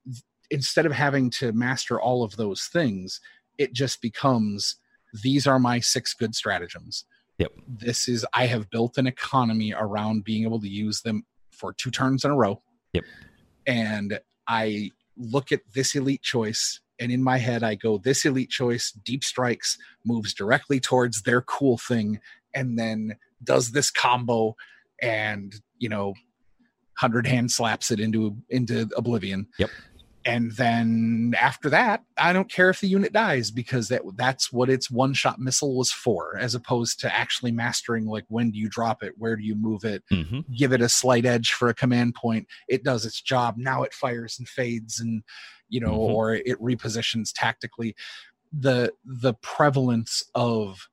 instead of having to master all of those things, it just becomes these are my six good stratagems. Yep. This is I have built an economy around being able to use them for two turns in a row. Yep. And I look at this elite choice and in my head I go this elite choice deep strikes moves directly towards their cool thing and then does this combo and you know hundred hand slaps it into into oblivion yep and then after that i don't care if the unit dies because that that's what its one shot missile was for as opposed to actually mastering like when do you drop it where do you move it mm-hmm. give it a slight edge for a command point it does its job now it fires and fades and you know mm-hmm. or it repositions tactically the the prevalence of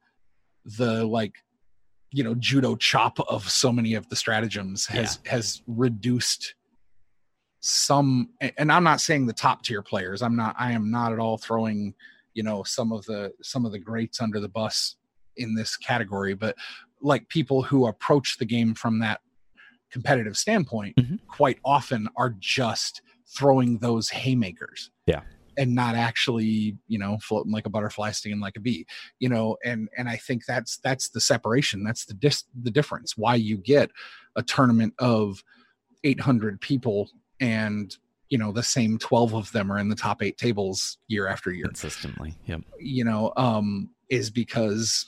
the like you know judo chop of so many of the stratagems has yeah. has reduced some and i'm not saying the top tier players i'm not i am not at all throwing you know some of the some of the greats under the bus in this category but like people who approach the game from that competitive standpoint mm-hmm. quite often are just throwing those haymakers yeah and not actually you know floating like a butterfly stinging like a bee you know and and i think that's that's the separation that's the dis- the difference why you get a tournament of 800 people and you know the same 12 of them are in the top 8 tables year after year. Consistently. Yep. You know um is because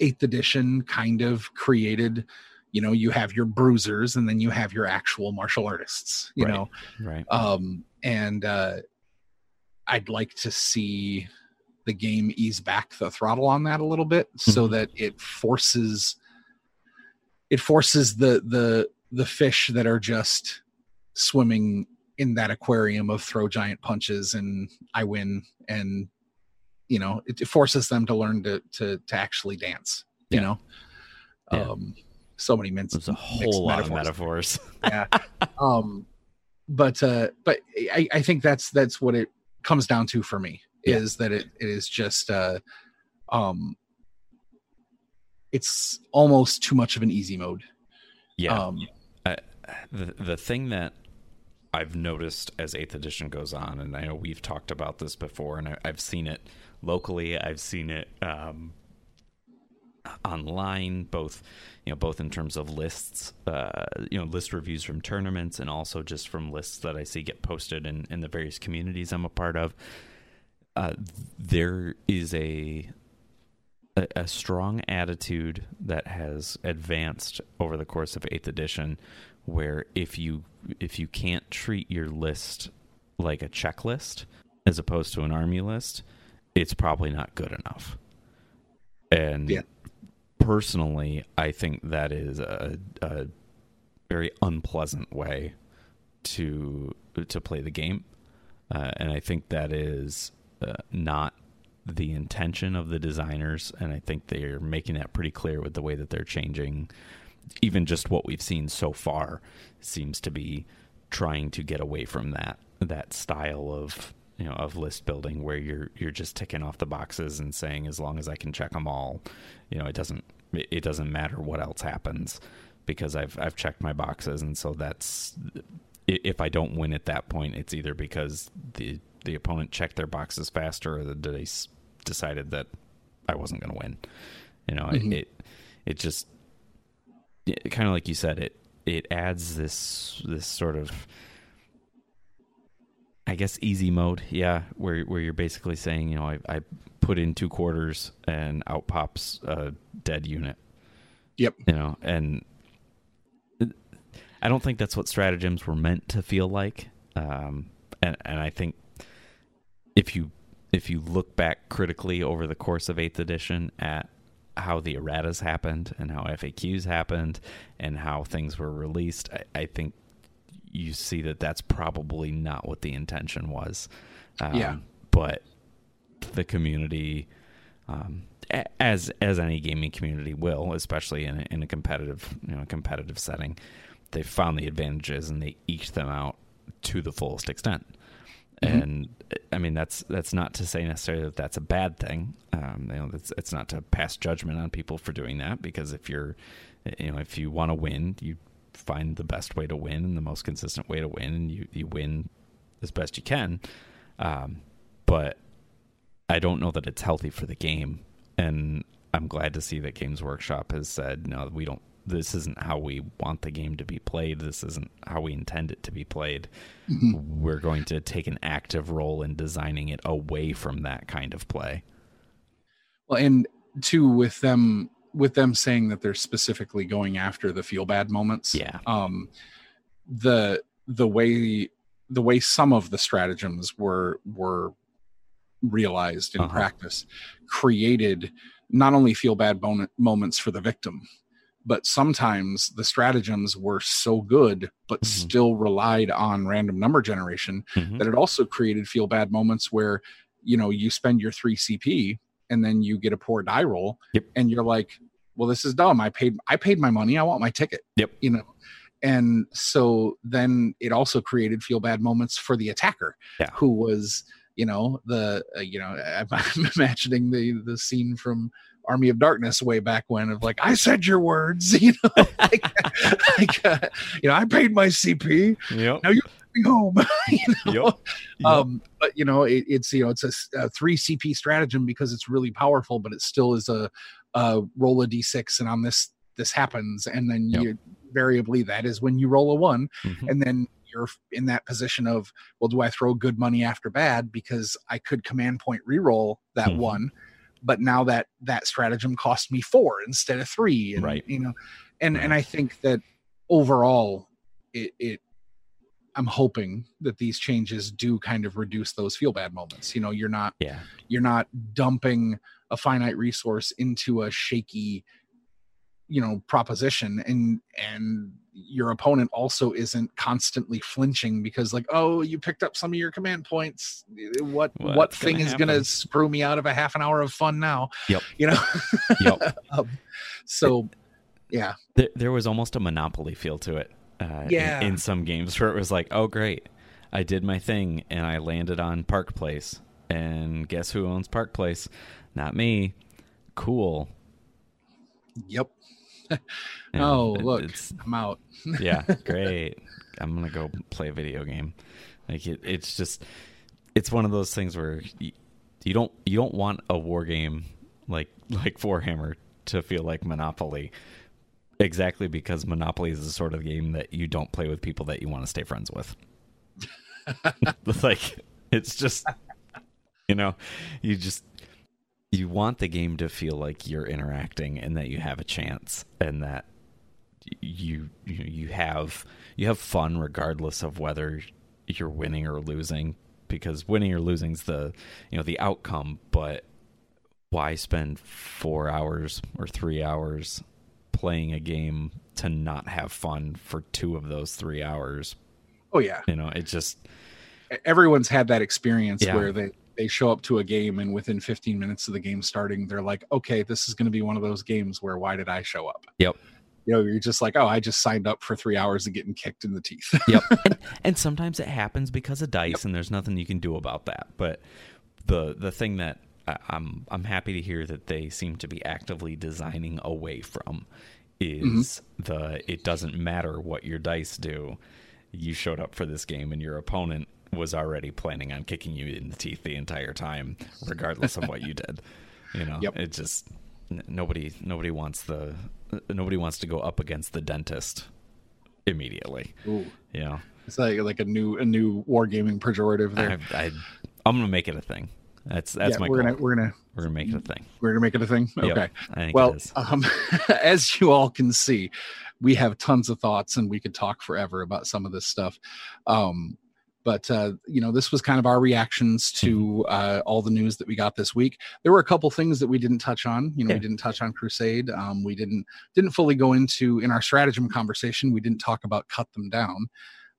8th edition kind of created you know you have your bruisers and then you have your actual martial artists you right, know? Right. Um and uh I'd like to see the game ease back the throttle on that a little bit mm-hmm. so that it forces it forces the the the fish that are just swimming in that aquarium of throw giant punches and I win and you know it, forces them to learn to to to actually dance you Yeah. know Yeah. um so many mints There's a whole lot of metaphors. yeah um but uh but i i think that's that's what it comes down to for me Yeah. is that it, it is just uh um it's almost too much of an easy mode yeah. um the the thing that I've noticed as Eighth Edition goes on, and I know we've talked about this before, and I, I've seen it locally. I've seen it um, online, both you know, both in terms of lists, uh, you know, list reviews from tournaments, and also just from lists that I see get posted in in the various communities I'm a part of. Uh, there is a a, a strong attitude that has advanced over the course of eighth edition where if you if you can't treat your list like a checklist as opposed to an army list it's probably not good enough and Yeah. personally i think that is a, a very unpleasant way to to play the game uh, and i think that is uh, not the intention of the designers, and I think they're making that pretty clear with the way that they're changing. Even just what we've seen so far seems to be trying to get away from that that style of you know of list building where you're you're just ticking off the boxes and saying as long as I can check them all, you know it doesn't it doesn't matter what else happens because I've I've checked my boxes and so that's if I don't win at that point, it's either because the the opponent checked their boxes faster or that they decided that I wasn't going to win. You know, Mhm. it, it it just kind of like you said it it adds this this sort of I guess easy mode, yeah, where where you're basically saying, you know, I, I put in two quarters and out pops a dead unit. Yep. You know, and I don't think that's what stratagems were meant to feel like. Um, and and I think if you if you look back critically over the course of Eighth Edition at how the erratas happened and how FAQs happened and how things were released, I, I think you see that that's probably not what the intention was. Um, Yeah. But the community, um, as as any gaming community will, especially in a, in a competitive you know competitive setting, they found the advantages and they eked them out to the fullest extent. Mhm. And I mean that's that's not to say necessarily that that's a bad thing. Um, you know, it's it's not to pass judgment on people for doing that because if you're, you know, if you want to win, you find the best way to win and the most consistent way to win, and you you win as best you can. Um, but I don't know that it's healthy for the game, and I'm glad to see that Games Workshop has said no, we don't. This isn't how we want the game to be played. This isn't how we intend it to be played. Mhm. We're going to take an active role in designing it away from that kind of play. Well, and two with them with them saying that they're specifically going after the feel bad moments. Yeah. Um, the the way the way some of the stratagems were were realized in Uh-huh. practice created not only feel bad moments for the victim but sometimes the stratagems were so good but Mhm. still relied on random number generation Mhm. that it also created feel bad moments where you know you spend your 3 cp and then you get a poor die roll Yep. and you're like well this is dumb i paid i paid my money i want my ticket Yep. you know and so then it also created feel bad moments for the attacker Yeah. who was you know the uh, you know I'm imagining the the scene from army of darkness way back when of like i said your words you know like, like uh, you know i paid my cp Yep. now you me home you know Yep. um but you know it, it's you know it's a three cp stratagem because it's really powerful but it still is a, a roll a d6 and on this this happens and then Yep. you variably that is when you roll a one Mhm. and then you're in that position of well do i throw good money after bad because i could command point reroll that Mhm. one but now that that stratagem cost me four instead of three and, Right. you know and and i think that overall it, it i'm hoping that these changes do kind of reduce those feel bad moments you know you're not Yeah. you're not dumping a finite resource into a shaky you know proposition and and your opponent also isn't constantly flinching because like oh you picked up some of your command points. What What's what thing gonna is going to screw me out of a half an hour of fun now? Yep. you know? Yep. um, so yeah. There, there was almost a monopoly feel to it uh, in- Yeah. in, some games where it was like oh great. I did my thing and i landed on park place. And guess who owns park place? Not me. Cool. Yep oh look it's, i'm out. Yeah great. I'm gonna go play a video game. Like it, it's just it's one of those things where you, you don't you don't want a war game like like warhammer to feel like monopoly exactly because monopoly is the sort of game that you don't play with people that you want to stay friends with. Like it's just you know you just you want the game to feel like you're interacting and that you have a chance and that you you you have you have fun regardless of whether you're winning or losing because winning or losing's the you know the outcome but why spend 4 hours or 3 hours playing a game to not have fun for 2 of those 3 hours oh yeah you know it just everyone's had that experience Yeah. where they they show up to a game and within 15 minutes of the game starting they're like okay this is going to be one of those games where why did i show up? Yep. you know you're just like oh i just signed up for three hours of getting kicked in the teeth. Yep. And, and sometimes it happens because of dice and there's nothing you can do about that. But the the thing that I, i'm i'm happy to hear that they seem to be actively designing away from is mm-hmm. the it doesn't matter what your dice do you showed up for this game and your opponent was already planning on kicking you in the teeth the entire time regardless of what you did. You know Yep. it just nobody nobody wants the nobody wants to go up against the dentist immediately. Ooh, you know it's like like a new a new wargaming pejorative there. I, I, I'm gonna make it a thing. That's that's yeah, my we're goal. gonna we're gonna We're gonna make it a thing. we're gonna make it a thing? Yep, okay. Think well um, as you all can see we have tons of thoughts and we could talk forever about some of this stuff. Um, but uh, you know this was kind of our reactions to Mm-hmm. uh, all the news that we got this week there were a couple things that we didn't touch on you know Yeah. we didn't touch on crusade um, we didn't didn't fully go into in our stratagem conversation we didn't talk about cut them down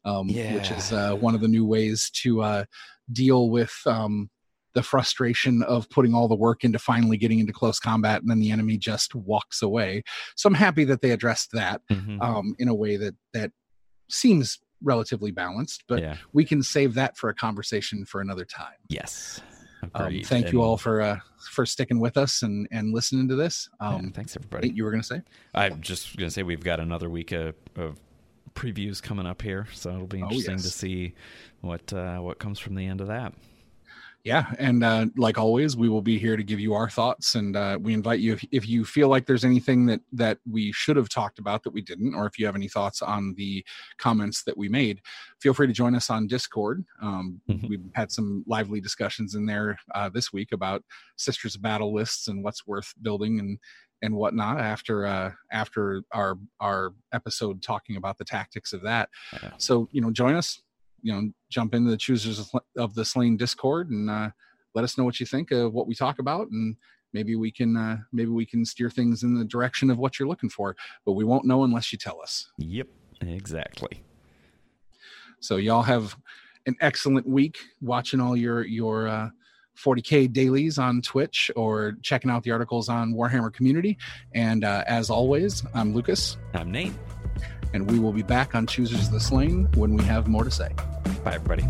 um, which is uh, one of the new ways to uh, deal with um, the frustration of putting all the work into finally getting into close combat and then the enemy just walks away. So I'm happy that they addressed that Mhm. um, in a way that that seems relatively balanced, but yeah. we can save that for a conversation for another time. Yes. Um, thank you all for uh, for sticking with us and and listening to this. yeah, Um, thanks everybody. you were going to say, I'm just gonna say we've got another week of, of previews coming up here, so it'll be Oh, interesting yes. to see what uh, what comes from the end of that. Yeah, and uh, like always, we will be here to give you our thoughts, and uh, we invite you if, if you feel like there's anything that that we should have talked about that we didn't, or if you have any thoughts on the comments that we made, feel free to join us on Discord. Um, Mhm. We've had some lively discussions in there uh, this week about Sisters of Battle lists and what's worth building and and whatnot after uh, after our our episode talking about the tactics of that. Yeah. So you know, join us. You know, jump into the choosers of- the slain Discord and uh, let us know what you think of what we talk about, and maybe we can uh, maybe we can steer things in the direction of what you're looking for. But we won't know unless you tell us. Yep. Exactly. So y'all have an excellent week watching all your your uh, 40k dailies on Twitch or checking out the articles on Warhammer Community. And uh, as always, I'm Lucas, I'm Nate. And we will be back on Choosers of the Slain when we have more to say. Bye everybody.